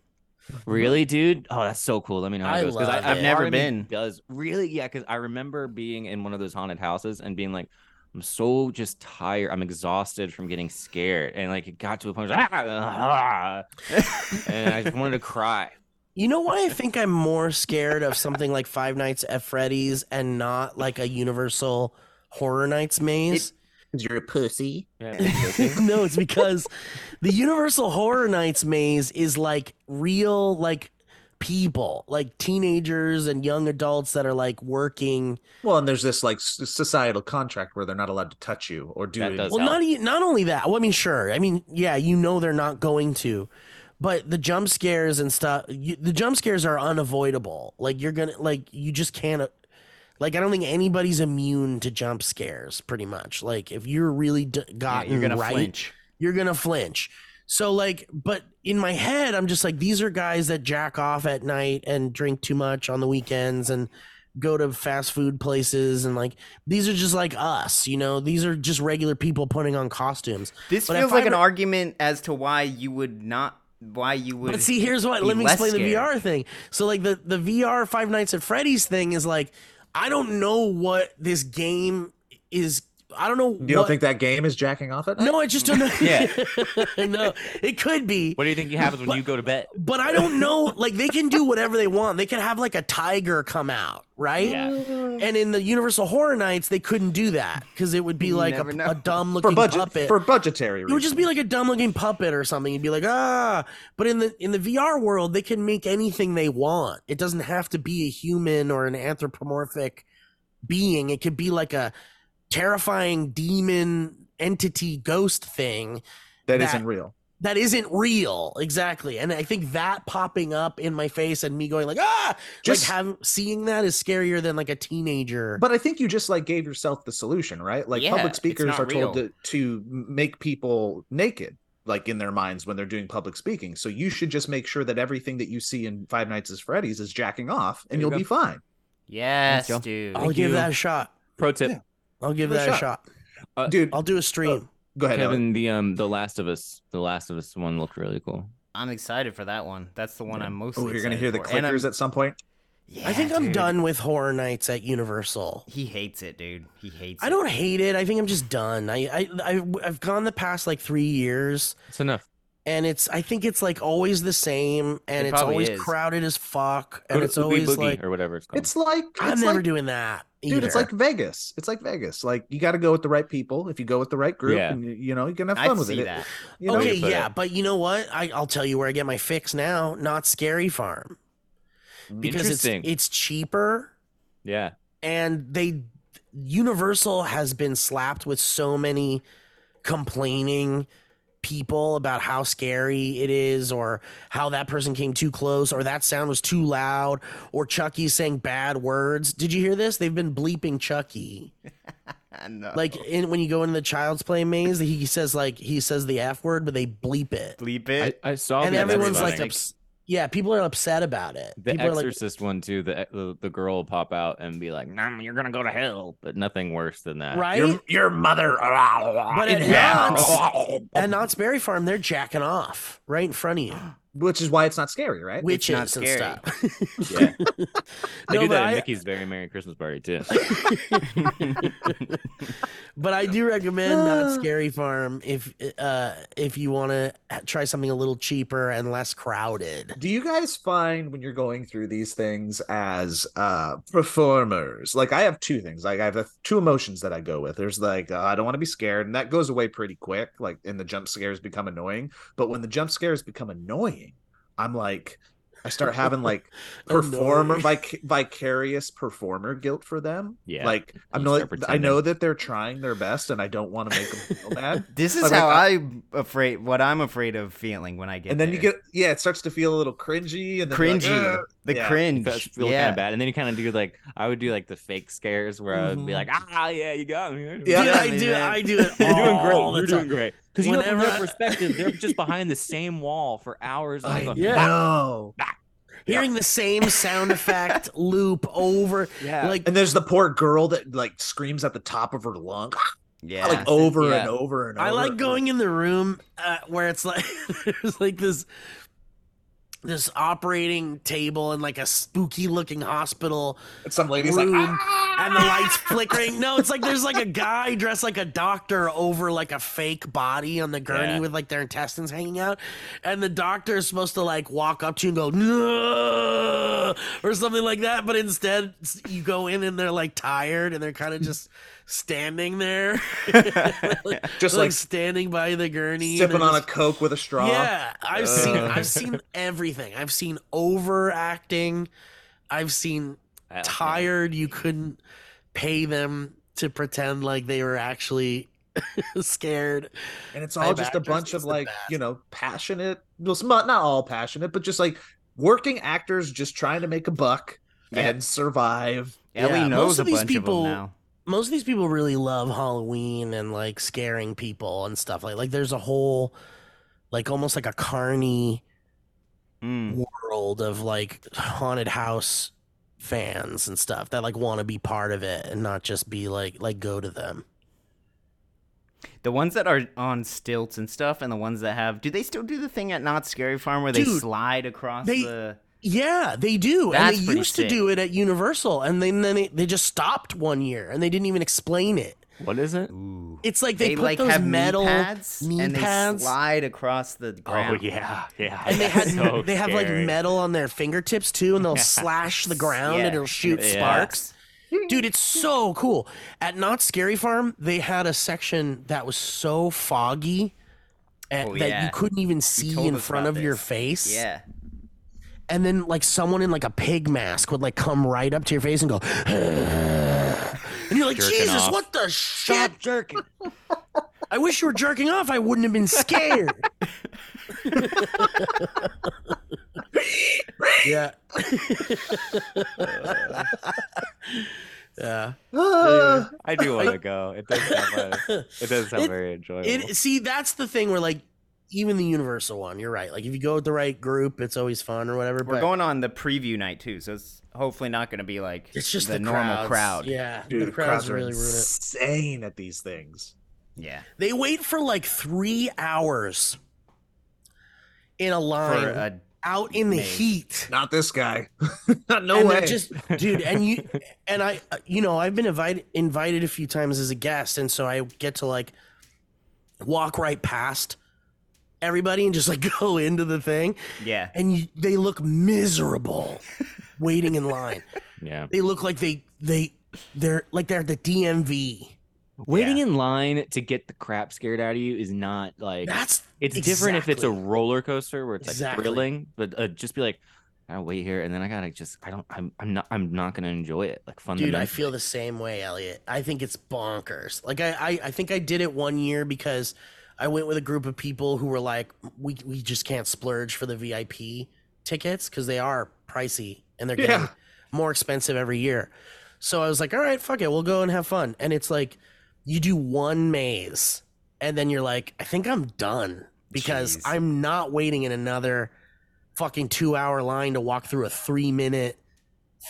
Really, dude? Oh, that's so cool. Let me know how I it goes. 'cause love I've never part of me been. Does really? Yeah, because I remember being in one of those haunted houses and being like, I'm so just tired. I'm exhausted from getting scared, and like it got to a point, where I was like, "Ah, ah," and I just wanted to cry. You know why I think I'm more scared of something like Five Nights at Freddy's and not like a Universal Horror Nights maze? Because you're a pussy. Yeah, no, it's because the Universal Horror Nights maze is like real, like people, like teenagers and young adults that are like working. Well, and there's this like societal contract where they're not allowed to touch you or do That it. Well, help. not e- not only that. Well, I mean, sure. I mean, yeah, you know they're not going to, but the jump scares and stuff. You, the jump scares are unavoidable. Like you're gonna like you just can't. Like I don't think anybody's immune to jump scares. Pretty much. Like if you're really d- Yeah, you're gonna right, flinch. you're gonna flinch. So like, but in my head, I'm just like, these are guys that jack off at night and drink too much on the weekends and go to fast food places and like these are just like us, you know. These are just regular people putting on costumes. This But feels like an re- argument as to why you would not, why you would. But see, here's what. Let me explain the. VR thing. So, like the the VR Five Nights at Freddy's thing is like, I don't know what this game is. I don't know. You don't think that game is jacking off at night? No, I just don't know. Yeah. no, it could be. What do you think happens when you go to bed? But I don't know. Like they can do whatever they want. They can have like a tiger come out, right? Yeah. And in the Universal Horror Nights, they couldn't do that because it would be You like a, a dumb for looking budget puppet. for budgetary Reasons. it would just be like a dumb looking puppet or something. You'd be like, ah. But in the in the VR world, they can make anything they want. It doesn't have to be a human or an anthropomorphic being. It could be like a terrifying demon entity ghost thing that that- isn't real. that isn't real exactly and i think that popping up in my face and me going like ah Just- like having seeing that is scarier than like a teenager But I think you just like gave yourself the solution, right? Like Yeah, public speakers not are told to, to make people naked, like in their minds when they're doing public speaking. So you should just make sure that everything that you see in Five Nights at Freddy's is jacking off, and There you you'll go. be fine. Yes, dude. i'll give you. that a shot Pro tip, Yeah. I'll give Give it a that a shot. shot Dude, i'll do a stream go ahead. Elliott. Kevin. The um, the Last of Us, the Last of Us one looked really cool. I'm excited for that one. That's the one I'm most. Oh, you're gonna hear the for. And clickers at some point. Yeah, i think Yeah, i'm done with horror nights at universal He hates it, dude. He hates. i it. don't hate it i think i'm just done i i, I i've gone the past like three years It's enough. And it's i think it's like always the same and It it's always is. crowded as fuck and to it's always Boogie like or whatever it's called. It's like i'm it's never like, doing that dude. It's like Vegas. It's like Vegas. Like you got to go with the right people. If you go with the right group, Yeah. and you, you know you can have I fun with see it. that. You know? okay, yeah, it. but you know what? I, I'll tell you where I get my fix now. Knott's Scary Farm mm, because it's it's cheaper yeah. and they Universal has been slapped with so many complaining people about how scary it is or how that person came too close or that sound was too loud or Chucky's saying bad words. Did you hear this? They've been bleeping Chucky. I know. Like in when you go into the child's play maze, he says like he says the F word, but they bleep it. bleep it. I saw and that. everyone's like, funny. ups- yeah, people are upset about it. the people are like, Exorcist one too. The, the the girl will pop out and be like, "Nah, you're gonna go to hell," but nothing worse than that. right? Your, your mother. But in at hell. Knott's, at Knott's Berry Farm, they're jacking off right in front of you, Which is why it's not scary, right? witches not and scary. stuff. Yeah, they No, do but that I- at Mickey's Very Merry Christmas Party too. but I do recommend Knott's Scary Farm if uh if you want to try something a little cheaper and less crowded. Do you guys find when you're going through these things as uh performers? Like I have two things. Like I have the two emotions that I go with. There's like uh, I don't want to be scared, and that goes away pretty quick. Like and the jump scares become annoying. But when the jump scares become annoying, I'm like I start having like oh, performer Annoying. vic- vicarious performer guilt for them. Yeah, Like I'm you no, I know that they're trying their best, and I don't want to make them feel bad. This is Like, how I- I'm afraid. What I'm afraid of feeling when I get. and then you get yeah, it starts to feel a little cringy and like, cringy. "Ugh." The Yeah. You cringe. feel, feel kind yeah. of bad, and then you kind of do like I would do like the fake scares where I would be Mhm. like, "Ah, yeah, you got me." Yeah. Dude, Yeah, I do. man. I do it. You're doing great. the You're doing great. Because you know, from Whenever their I- perspective, they're just behind the same wall for hours. I'm I going, Yeah. know. Hearing the same sound effect loop over, Yeah. like And there's the poor girl that like screams at the top of her lung, Yeah. like over Yeah. and over and over. I like going in the room uh, where it's like there's like this this operating table in like a spooky looking hospital And some ladies like, "Ah!" and the lights flickering. No, it's like there's like a guy dressed like a doctor over like a fake body on the gurney Yeah. with like their intestines hanging out, and the doctor is supposed to like walk up to you and go no or something like that, but instead you go in and they're like tired and they're kind of just standing there, like, Just like like standing by the gurney, and sipping they're on a coke with a straw. yeah, I've seen I've seen everything. I've seen overacting. I've seen I like that. tired. You couldn't pay them to pretend like they were actually scared. and it's Type all just a bunch is of like best. you know passionate. Well, not not all passionate, but just like working actors just trying to make a buck Yeah. and survive. Ellie Yeah, knows most a of these bunch people- of them now. Most of these people really love Halloween and like scaring people and stuff like like there's a whole like almost like a carny Mm. world of like haunted house fans and stuff that like want to be part of it and not just be like like go to them. The ones that are on stilts and stuff, and the ones that have, do they still do the thing at Knott's Scary Farm where they slide across they- the? Yeah, they do. That's and they pretty used to do it at Universal and then then they, they just stopped one year and they didn't even explain it. What is it? Ooh. It's like they, They, put like those have metal knee pads knee and pads they slide across the ground. Oh yeah, yeah. and they had So they have like metal on their fingertips too and they'll slash the ground Yeah. and it'll shoot Yeah. sparks. Dude, it's so cool. At Knott's Scary Farm, they had a section that was so foggy and, Oh, that yeah. you couldn't even see in front about of your face. Yeah. And then like someone in like a pig mask would like come right up to your face and go and you're like, Jerking Jesus, off. what the shit? jerking. I wish you were jerking off. I wouldn't have been scared. yeah. yeah. Ah. I do want to go. It does sound, fun. it does sound It- very enjoyable. It see that's the thing where like even the universal one, you're right. Like if you go with the right group, it's always fun or whatever. We're but going on the preview night too, so it's hopefully not going to be like it's just the, the, normal crowds. crowd. Yeah, Dude, the the crowds crowds are really ruin it. insane at these things. Yeah. They wait for like three hours in a line For a out in the heat. Not this guy. Not no and way. just dude and you and i uh, you know i've been invited invited a few times as a guest and so i get to like walk right past everybody and just like go into the thing yeah. and you, they look miserable waiting in line yeah. they look like they they they're like they're at the dmv Waiting Yeah. in line to get the crap scared out of you is not like that's it's different if it's a roller coaster where it's like Exactly. thrilling, but uh, just be like, I wait here, and then I gotta just I don't I'm I'm not I'm not gonna enjoy it like fun. Dude. I feel the same way, Elliott. I think it's bonkers. Like I, I, I think I did it one year because I went with a group of people who were like, we, we just can't splurge for the VIP tickets because they are pricey and they're getting Yeah. more expensive every year. So I was like, all right, fuck it, we'll go and have fun. And it's like, you do one maze, and then you're like, I think I'm done because Jeez. I'm not waiting in another fucking two hour line to walk through a three minute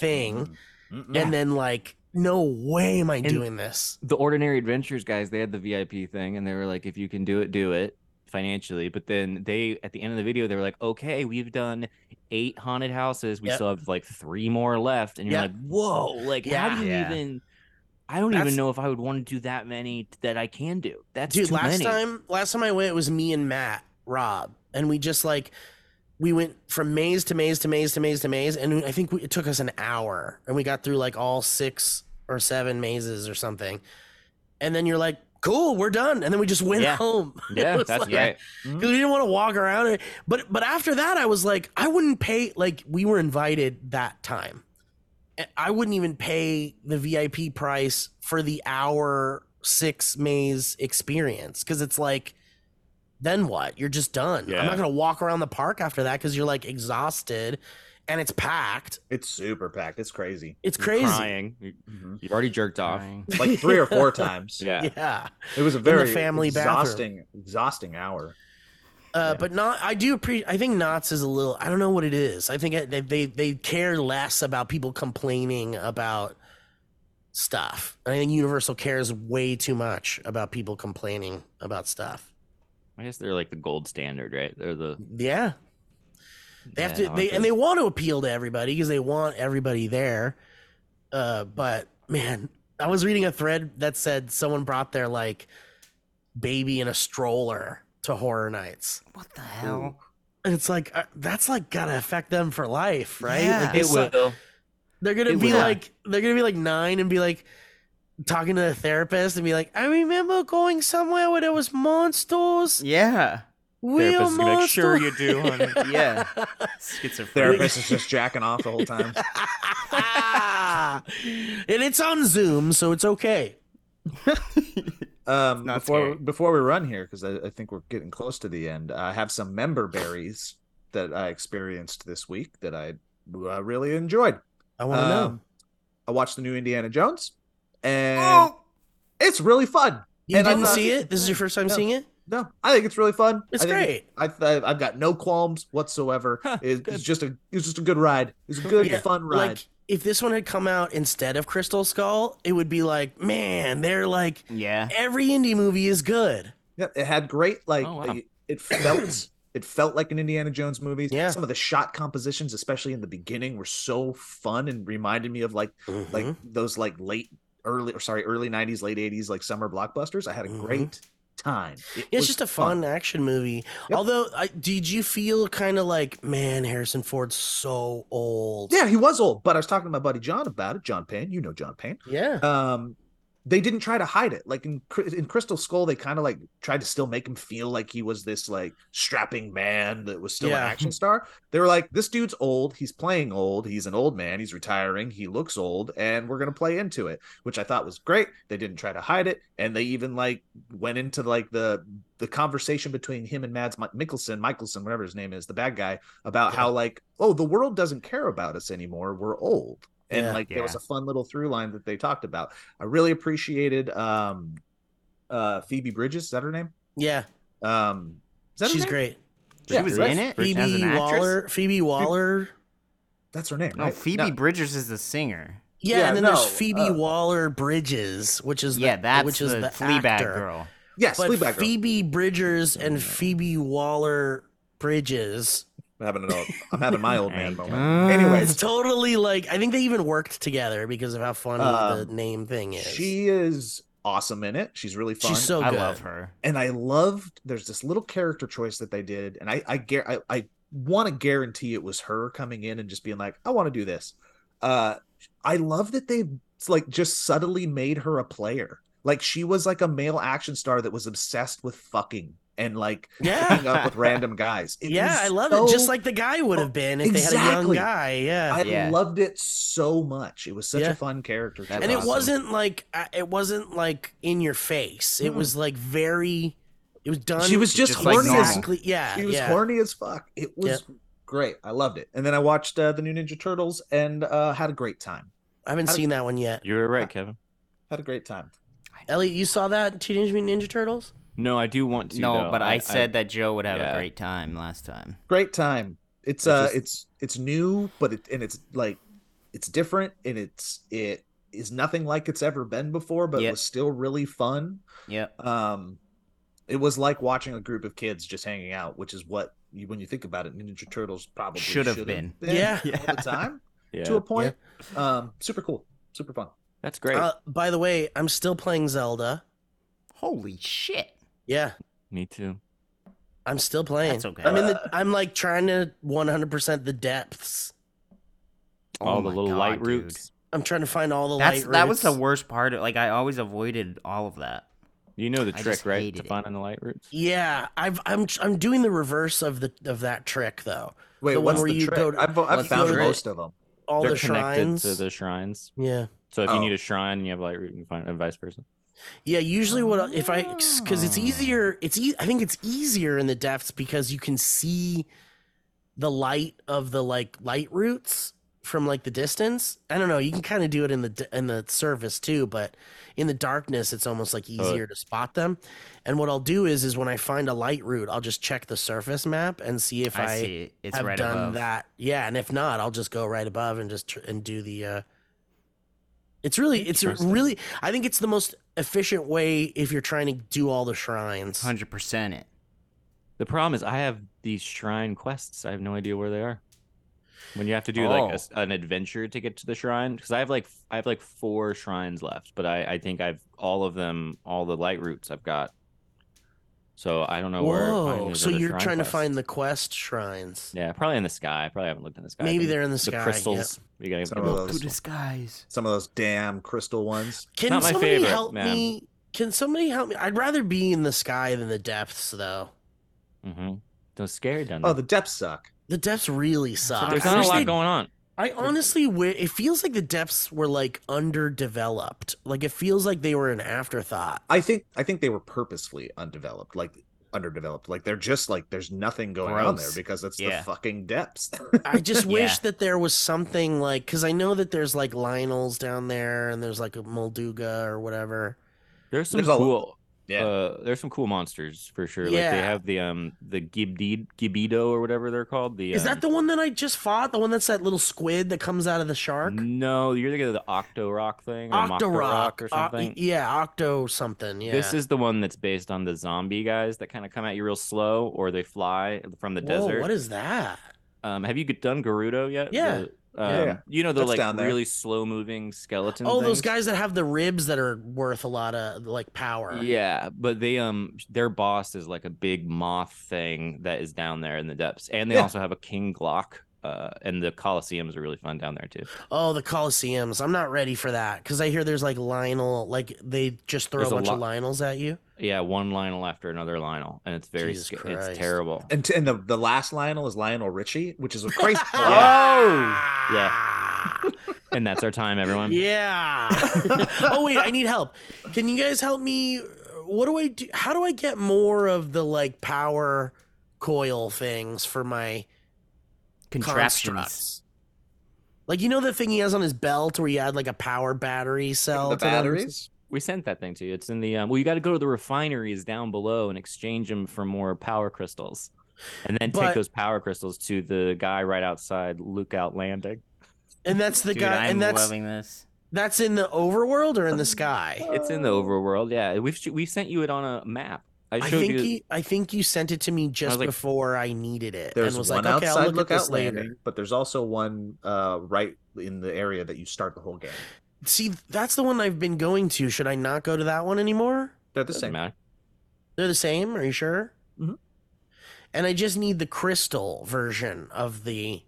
thing mm-hmm. Mm-mm. and then like no way am i doing this the ordinary adventures guys they had the vip thing and they were like if you can do it do it financially but then they at the end of the video they were like okay we've done eight haunted houses we Yep. still have like three more left and you're Yep. like whoa like how do you Yeah. even i don't That's- even know if i would want to do that many that i can do that's dude too last many. time last time i went it was me and matt rob and we just like we went from maze to maze to maze to maze to maze and i think we, it took us an hour and we got through like all six or seven mazes or something and then you're like cool we're done and then we just went Yeah. home yeah that's like- great because mm-hmm. we didn't want to walk around it. But but after that, I was like, I wouldn't pay. Like we were invited that time. I wouldn't even pay the VIP price for the hour six maze experience because it's like, then what? You're just done. I'm not gonna walk around the park after that because you're like exhausted, and it's packed. It's super packed. It's crazy. It's You're crazy. crying You- you've already jerked off Crying. Like three or four times. yeah Yeah. It was a the very family bathroom. exhausting, exhausting hour. Uh, Yeah. But not. I do appreciate. I think Knott's is a little. I don't know what it is. I think it, they, they they care less about people complaining about stuff. I think Universal cares way too much about people complaining about stuff. I guess they're like the gold standard right they're the Yeah, they have Yeah, to. They and they want to appeal to everybody because they want everybody there. Uh, but man, I was reading a thread that said someone brought their like baby in a stroller to horror nights. What the hell? And it's like uh, that's like gotta affect them for life, right? Yeah. Like, it this, will They're gonna it be will. like they're gonna be like nine and be like talking to the therapist and be like, I remember going somewhere where there was monsters. Yeah. Real Therapist is gonna like, sure you do honey Yeah. Schizophrenic. Therapist is just jacking off the whole time. and it's on Zoom, so it's okay. Um, not before scary. before we run here, because I, I think we're getting close to the end, I have some member berries that I experienced this week that I uh, really enjoyed. I want to know. Um, I watched the new Indiana Jones, and Oh! it's really fun. You and didn't thought- see it? This is your first time No. seeing it? No, I think it's really fun. It's I great. I, I I've got no qualms whatsoever. Huh, It- it's just a it's just a good ride. It's a good Yeah, fun ride. Like if this one had come out instead of Crystal Skull, it would be like, man, they're like Yeah. every indie movie is good. Yeah, it had great like Oh, wow. it, it felt it felt like an Indiana Jones movie. Yeah. Some of the shot compositions, especially in the beginning, were so fun and reminded me of like like Mhm. those like late early or sorry early 90s late 80s like summer blockbusters. I had a Mhm. great time. It it's just a fun, action movie. Yep. Although, I, did you feel kind of like, man, Harrison Ford's so old? Yeah, he was old, but I was talking to my buddy John about it. John Payne, you know John Payne. yeah. um they didn't try to hide it. Like in in crystal skull they kind of like tried to still make him feel like he was this like strapping man that was still Yeah. an action star. They were like this dude's old. He's playing old. He's an old man. He's retiring. He looks old and we're gonna play into it which i thought was great. They didn't try to hide it and they even like went into like the the conversation between him and mads Mi- Mikkelsen whatever his name is the bad guy about how like oh the world doesn't care about us anymore. We're old and Yeah. like there was a fun little through line that they talked about I really appreciated um uh Phoebe Bridges, is that her name? yeah. Um is that her She's name? great. She Yeah, was in it Phoebe. Waller. Phoebe Waller. That's her name. No, right? Phoebe No, Bridgers is the singer. Yeah, Yeah, and then no, there's Phoebe uh, Waller Bridges, which is yeah, the, that's which is the, the Fleabag actor. girl. yes, But Fleabag girl. Phoebe Bridgers and Phoebe Waller Bridges. I'm having an old, I'm having my old man I moment. don't- Anyways, It's totally like I think they even worked together because of how funny Um, the name thing is. she is awesome in it. She's really fun. She's so I good. love her. and I loved there's this little character choice that they did, and I I I, I want to guarantee it was her coming in and just being like, I want to do this. Uh I love that they like just subtly made her a player. Like she was like a male action star that was obsessed with fucking and like Yeah. hooking up with random guys. It yeah, I love so- it. Just like the guy would have been if they had a young Exactly. guy. Yeah. I Yeah. loved it so much. It was such Yeah. a fun character. That's and choice. it awesome. wasn't like uh, it wasn't like in your face. It Mm. was like very. It was done. She was just, Just like as. Yeah. she was yeah. horny as fuck. It was great. I loved it. And then I watched uh, the new Ninja Turtles and uh, had a great time. I haven't How- seen that one yet. You were right, Kevin. Had a great time. Elliott, you saw that Teenage Mutant Ninja Turtles? No, I do want to. No, though. but I, said that Joe would have yeah. a great time last time. Great time. It's It's uh, just- it's it's new, but it and it's like it's different and it's it is nothing like it's ever been before, but it Yep. was still really fun. Yeah. Um, it was like watching a group of kids just hanging out, which is what you, when you think about it, Ninja Turtles probably Should have should been. Yeah. all the time yeah, to a point. Um, super cool, super fun. that's great. Uh, by the way, I'm still playing Zelda. Holy shit. Yeah, Me too. I'm still playing. That's okay. I'm in the. I'm like trying to 100% the depths. Oh all Oh the my little God, light dude. roots. I'm trying to find all the That's light that was the roots. worst part. Of, like I always avoided all of that. You know the I trick, just right? hated To it. finding the light roots. Yeah, I've I'm I'm doing the reverse of the of that trick though. Wait, The one what's where the you trick? go to- I've, I've What's found the trick? most of them. All They're the connected shrines. to the shrines. Yeah. So if Oh. you need a shrine and you have a light root, you can find it, and vice versa. Yeah, usually what if I because it's easier. It's e- I think it's easier in the depths because you can see the light of the like light roots from like the distance. I don't know. You can kind of do it in the in the surface too, but in the darkness, it's almost like easier to spot them. And what I'll do is is when I find a light root, I'll just check the surface map and see if I, I, see. It's have right done above. that. Yeah, and if not, I'll just go right above and just tr- and do the. uh It's really, it's really. I think it's the most efficient way if you're trying to do all the shrines. Hundred percent it. The problem is I have these shrine quests. I have no idea where they are. When you have to do like a Oh. an adventure to get to the shrine, because I have like I have like four shrines left, but I I think I've all of them, all the light roots I've got. So I don't know where. Whoa! those So you're shrine trying to find the quest shrines. Yeah, probably in the sky. I probably haven't looked in the sky. Maybe they're in the the sky, yeah. crystals. You gotta Some get of those. those. To disguise. Some of those damn crystal ones. Can not my somebody favorite, help man. me? Can somebody help me? I'd rather be in the sky than the depths, though. Mm-hmm. Those scary down Oh, the depths suck. The depths really suck. There's not a lot they'd- going on. I honestly, it feels like the depths were like underdeveloped. Like it feels like they were an afterthought. I think I think they were purposefully undeveloped, like underdeveloped. Like they're just like there's nothing going on there because it's Yeah. the fucking depths. I just wish Yeah. that there was something like because I know that there's like Lynel's down there and there's like a Molduga or whatever. There's some There's a- cool. Yeah. Uh, there's some cool monsters for sure. Like they have the um the Gibdi Gibido or whatever they're called. The Is um, that the one that I just fought? The one that's that little squid that comes out of the shark? No, you're thinking of the Octorok thing, or Mocto Rock or Uh, something. yeah, Octo something. Yeah. This is the one that's based on the zombie guys that kind of come at you real slow, or they fly from the Whoa, desert. What is that? Um, have you done Gerudo yet? Yeah. The, um, Yeah, yeah. You know the That's like really slow moving skeleton. Oh, those guys that have the ribs that are worth a lot of like power. Yeah, but they um their boss is like a big moth thing that is down there in the depths, and they Yeah. also have a king Glock. Uh, and the Colosseums are really fun down there too. Oh, the Colosseums. I'm not ready for that because I hear there's like Lynel, like they just throw There's a a bunch of Lynels at you. Yeah, one Lynel after another Lynel, and it's very Jesus sca- Christ. it's terrible. And, t- and the, the last Lynel is Lionel Richie, which is a crazy. oh yeah. And that's our time, everyone. Yeah. oh wait, I need help. Can you guys help me? What do I do? How do I get more of the like power coil things for my Contraptions. constructs? Like you know the thing he has on his belt where he had like a power battery cell the to them? batteries. We sent that thing to you. It's in the um, well. You got to go to the refineries down below and exchange them for more power crystals, and then But- take those power crystals to the guy right outside Lookout Landing. And that's the Dude, guy. I'm and that's loving this. that's in the overworld or in the sky. It's in the overworld. Yeah, we've we sent you it on a map. I I think you. you, I think you sent it to me just like- before I needed it, There's and was one like, okay, outside I'll look Lookout at this later. But there's also one uh, right in the area that you start the whole game. See, that's the one I've been going to. Should I not go to that one anymore? They're the Doesn't same. matter. They're the same. Are you sure? Mhm. And I just need the crystal version of the.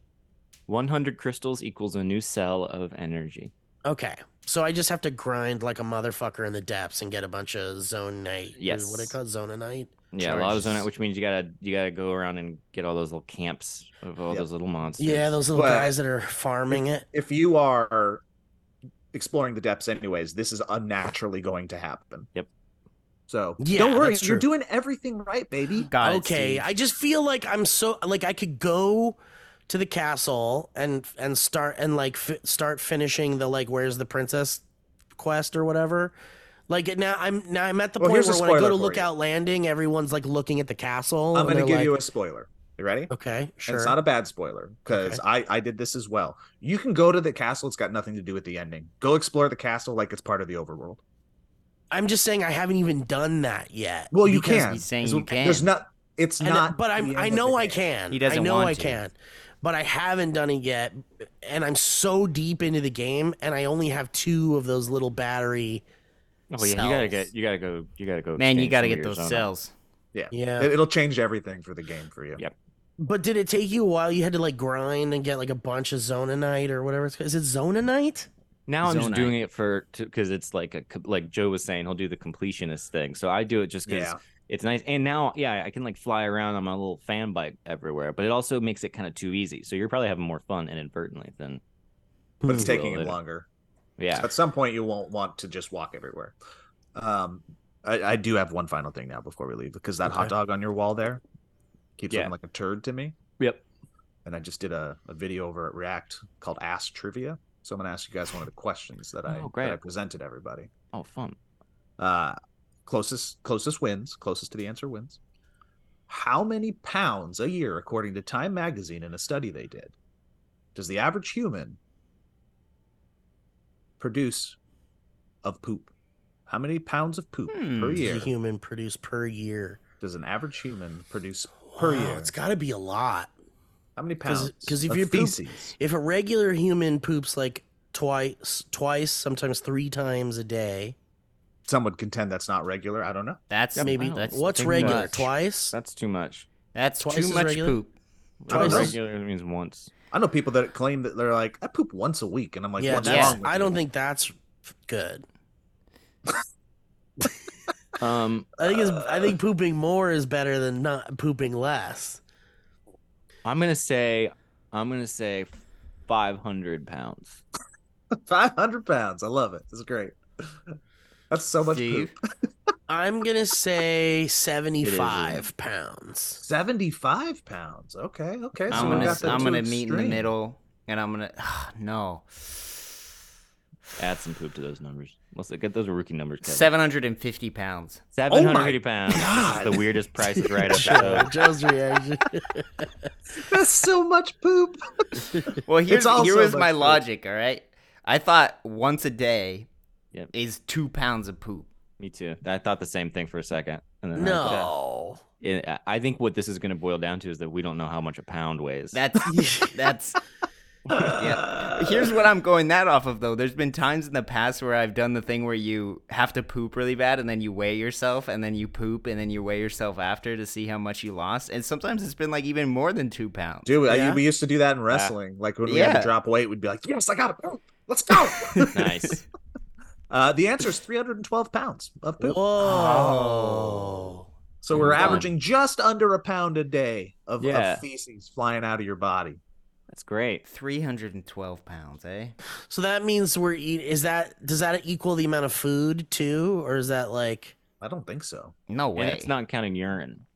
100 crystals equals a new cell of energy. Okay, so I just have to grind like a motherfucker in the depths and get a bunch of zonaite. Yes. What do they call it? Zononite? Yeah, a lot of Charges. zonite, which means you gotta you gotta go around and get all those little camps of all Yep. those little monsters. Yeah, those little But- guys that are farming it. If you are exploring the depths anyways, this is unnaturally going to happen. Yep. So Yeah, don't worry, you're doing everything right, baby. Got okay, Steve. I just feel like I'm so like I could go to the castle and and start and like fi- start finishing the like where's the princess quest or whatever. Like now I'm now I'm at the Well, point where when I go spoiler to for Lookout Landing, everyone's like looking at the castle. I'm going to give like, you a spoiler. You ready? okay, And sure. it's not a bad spoiler because I I did this as well. You can go to the castle. It's got nothing to do with the ending. Go explore the castle like it's part of the overworld. I'm just saying I haven't even done that yet. Well, you can. He's saying you can. There's not. It's and- not. but I'm I know I can. He doesn't I know want I to. can. But I haven't done it yet, and I'm so deep into the game, and I only have two of those little battery. Oh yeah, you gotta get you gotta go you gotta go. Man, you got to get those cells. Yeah. Yeah. It, it'll change everything for the game for you. Yep. But did it take you a while? You had to like grind and get like a bunch of zononite or whatever. It's, is it zononite? Now I'm just doing it for because it's like a like Joe was saying, he'll do the completionist thing. So I do it just because Yeah. It's nice. And now, yeah, I can like fly around on my little fan bike everywhere, but it also makes it kind of too easy. So you're probably having more fun inadvertently than But it's taking Well, it- longer. yeah. At some point, you won't want to just walk everywhere. Um, I, I do have one final thing now before we leave because that hot dog on your wall there keeps Yeah. looking like a turd to me. Yep. And I just did a, a video over at React called Ask Trivia. So I'm gonna ask you guys one of the questions that I Oh, that great. I presented everybody. Oh, fun. Uh, closest closest wins. Closest to the answer wins. How many pounds a year, according to Time Magazine, in a study they did, does the average human produce of poop? How many pounds of poop Hmm. per Does a human produce per year? does an average human produce per Wow, year? It's got to be a lot. How many pounds because if of you poop- If a regular human poops like twice, twice, sometimes three times a day, Some would contend that's not regular. I don't know. That's maybe That's what's regular? much. Twice? That's too much. That's Twice too much regular? poop. Twice. Regular means once. I know people that claim that they're like, I poop once a week, and I'm like, yeah, what's wrong with I you? don't think that's good. Um, I think it's, I think pooping more is better than not pooping less. I'm gonna say, I'm gonna say, 500 pounds. 500 pounds. I love it. This is great. That's so much Steve? poop. I'm gonna say seventy-five pounds. 75 pounds. Okay, okay. So I'm gonna got the I'm gonna meet in the middle, and I'm gonna no. Add some poop to those numbers. Let's get those rookie numbers. Kevin. 750 pounds. 750 pounds. That's the weirdest price is right up. episode. Joe's reaction. That's so much poop. Well, here's here was much my poop. logic. All right, I thought once a day Yep. is two pounds of poop. Me too. I thought the same thing for a second. And then I no. It- I think what this is going to boil down to is that we don't know how much a pound weighs. That's that's. yeah. Here's what I'm going that off of though. There's been times in the past where I've done the thing where you have to poop really bad and then you weigh yourself and then you poop and then you weigh yourself after to see how much you lost. And sometimes it's been like even more than two pounds. Dude, I- Yeah. we used to do that in wrestling. Like when we had to drop weight, we'd be like, "Yes, I got to poop. Let's go." nice. Uh, the answer is 312 pounds of poop. Whoa. So we're Hold on. averaging just under a pound a day of, Yeah. of feces flying out of your body. That's great. 312 pounds, eh? So that means we're eat. Is that does that equal the amount of food too, or is that like? I don't think so. No And way. it's not counting urine.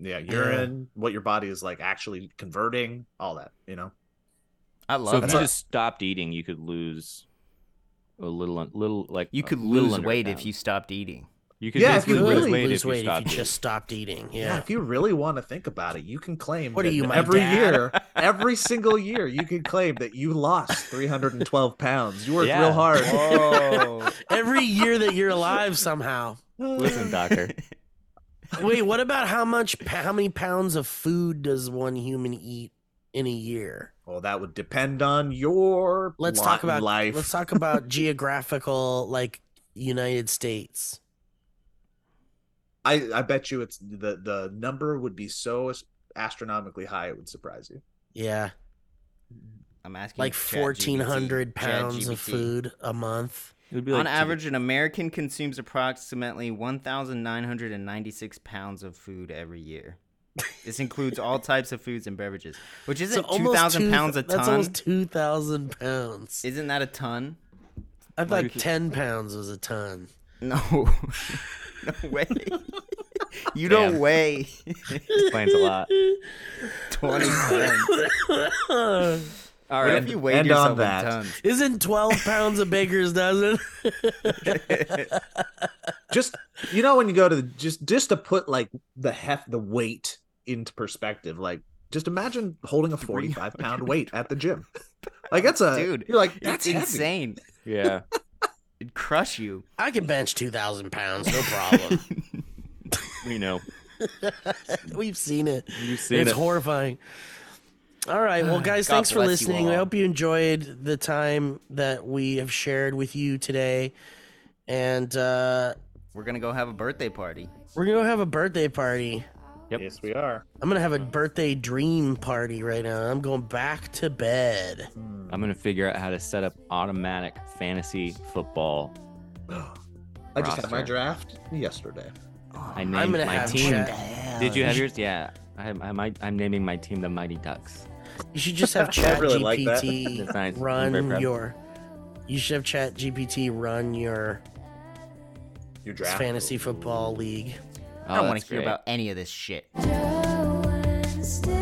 Yeah, urine, what your body is like actually converting, all that, you know. I love So love if you just stopped eating, you could lose a little, little like You could lose under a weight if you stopped eating. You could Yeah, if you Could lose really weight lose if you weight if you eating. just stopped eating. Yeah. Yeah. if you really want to think about it, you can claim What are you, every dad? year, every single year, you can claim that you lost 312 pounds. You worked Yeah. real hard. Whoa. Every year that you're alive, somehow. Listen, doctor. Wait, what about how much? How many pounds of food does one human eat in a year? Well, that would depend on your Let's lot talk about life. Let's talk about geographical, like United States. I I bet you it's the the number would be so astronomically high it would surprise you. Yeah, I'm asking like fourteen hundred pounds of food a month. It would be On like average, an American consumes approximately 1,996 pounds of food every year. This includes all types of foods and beverages, which isn't almost 2,000 pounds a ton. That's ton. almost two thousand pounds. Isn't that a ton? I thought Like- ten pounds was a ton. No. no way. you don't Damn. weigh explains a lot. 20 tons. All What if you weighed and yourself on in that- tons? Isn't twelve pounds a baker's dozen? Just you know when you go to the just just to put like the heft the weight into perspective, like just imagine holding a 45 pound weight at the gym. Like that's a Dude, You're like It's that's heavy. insane. Yeah. It'd crush you. I can bench two thousand pounds, no problem. We know. We've seen it. You've seen it's it. horrifying. All right, well, guys, God thanks for listening. I hope you enjoyed the time that we have shared with you today, and uh, We're going to go have a birthday party. we're gonna go have a birthday party. Yep. Yes, we are. I'm gonna have a birthday dream party right now. I'm going back to bed. I'm gonna figure out how to set up automatic fantasy football. I just had my Roster. draft yesterday. I named I'm gonna my have team. chat. Did you have yours? Yeah. I, I might. I'm naming my team the Mighty Ducks. You should just have Chat really like that. GPT That's nice. I'm very run proud. your. You should have Chat GPT run your Your draft fantasy football league. I don't Oh, want to hear about any of this shit. Joe Wednesday.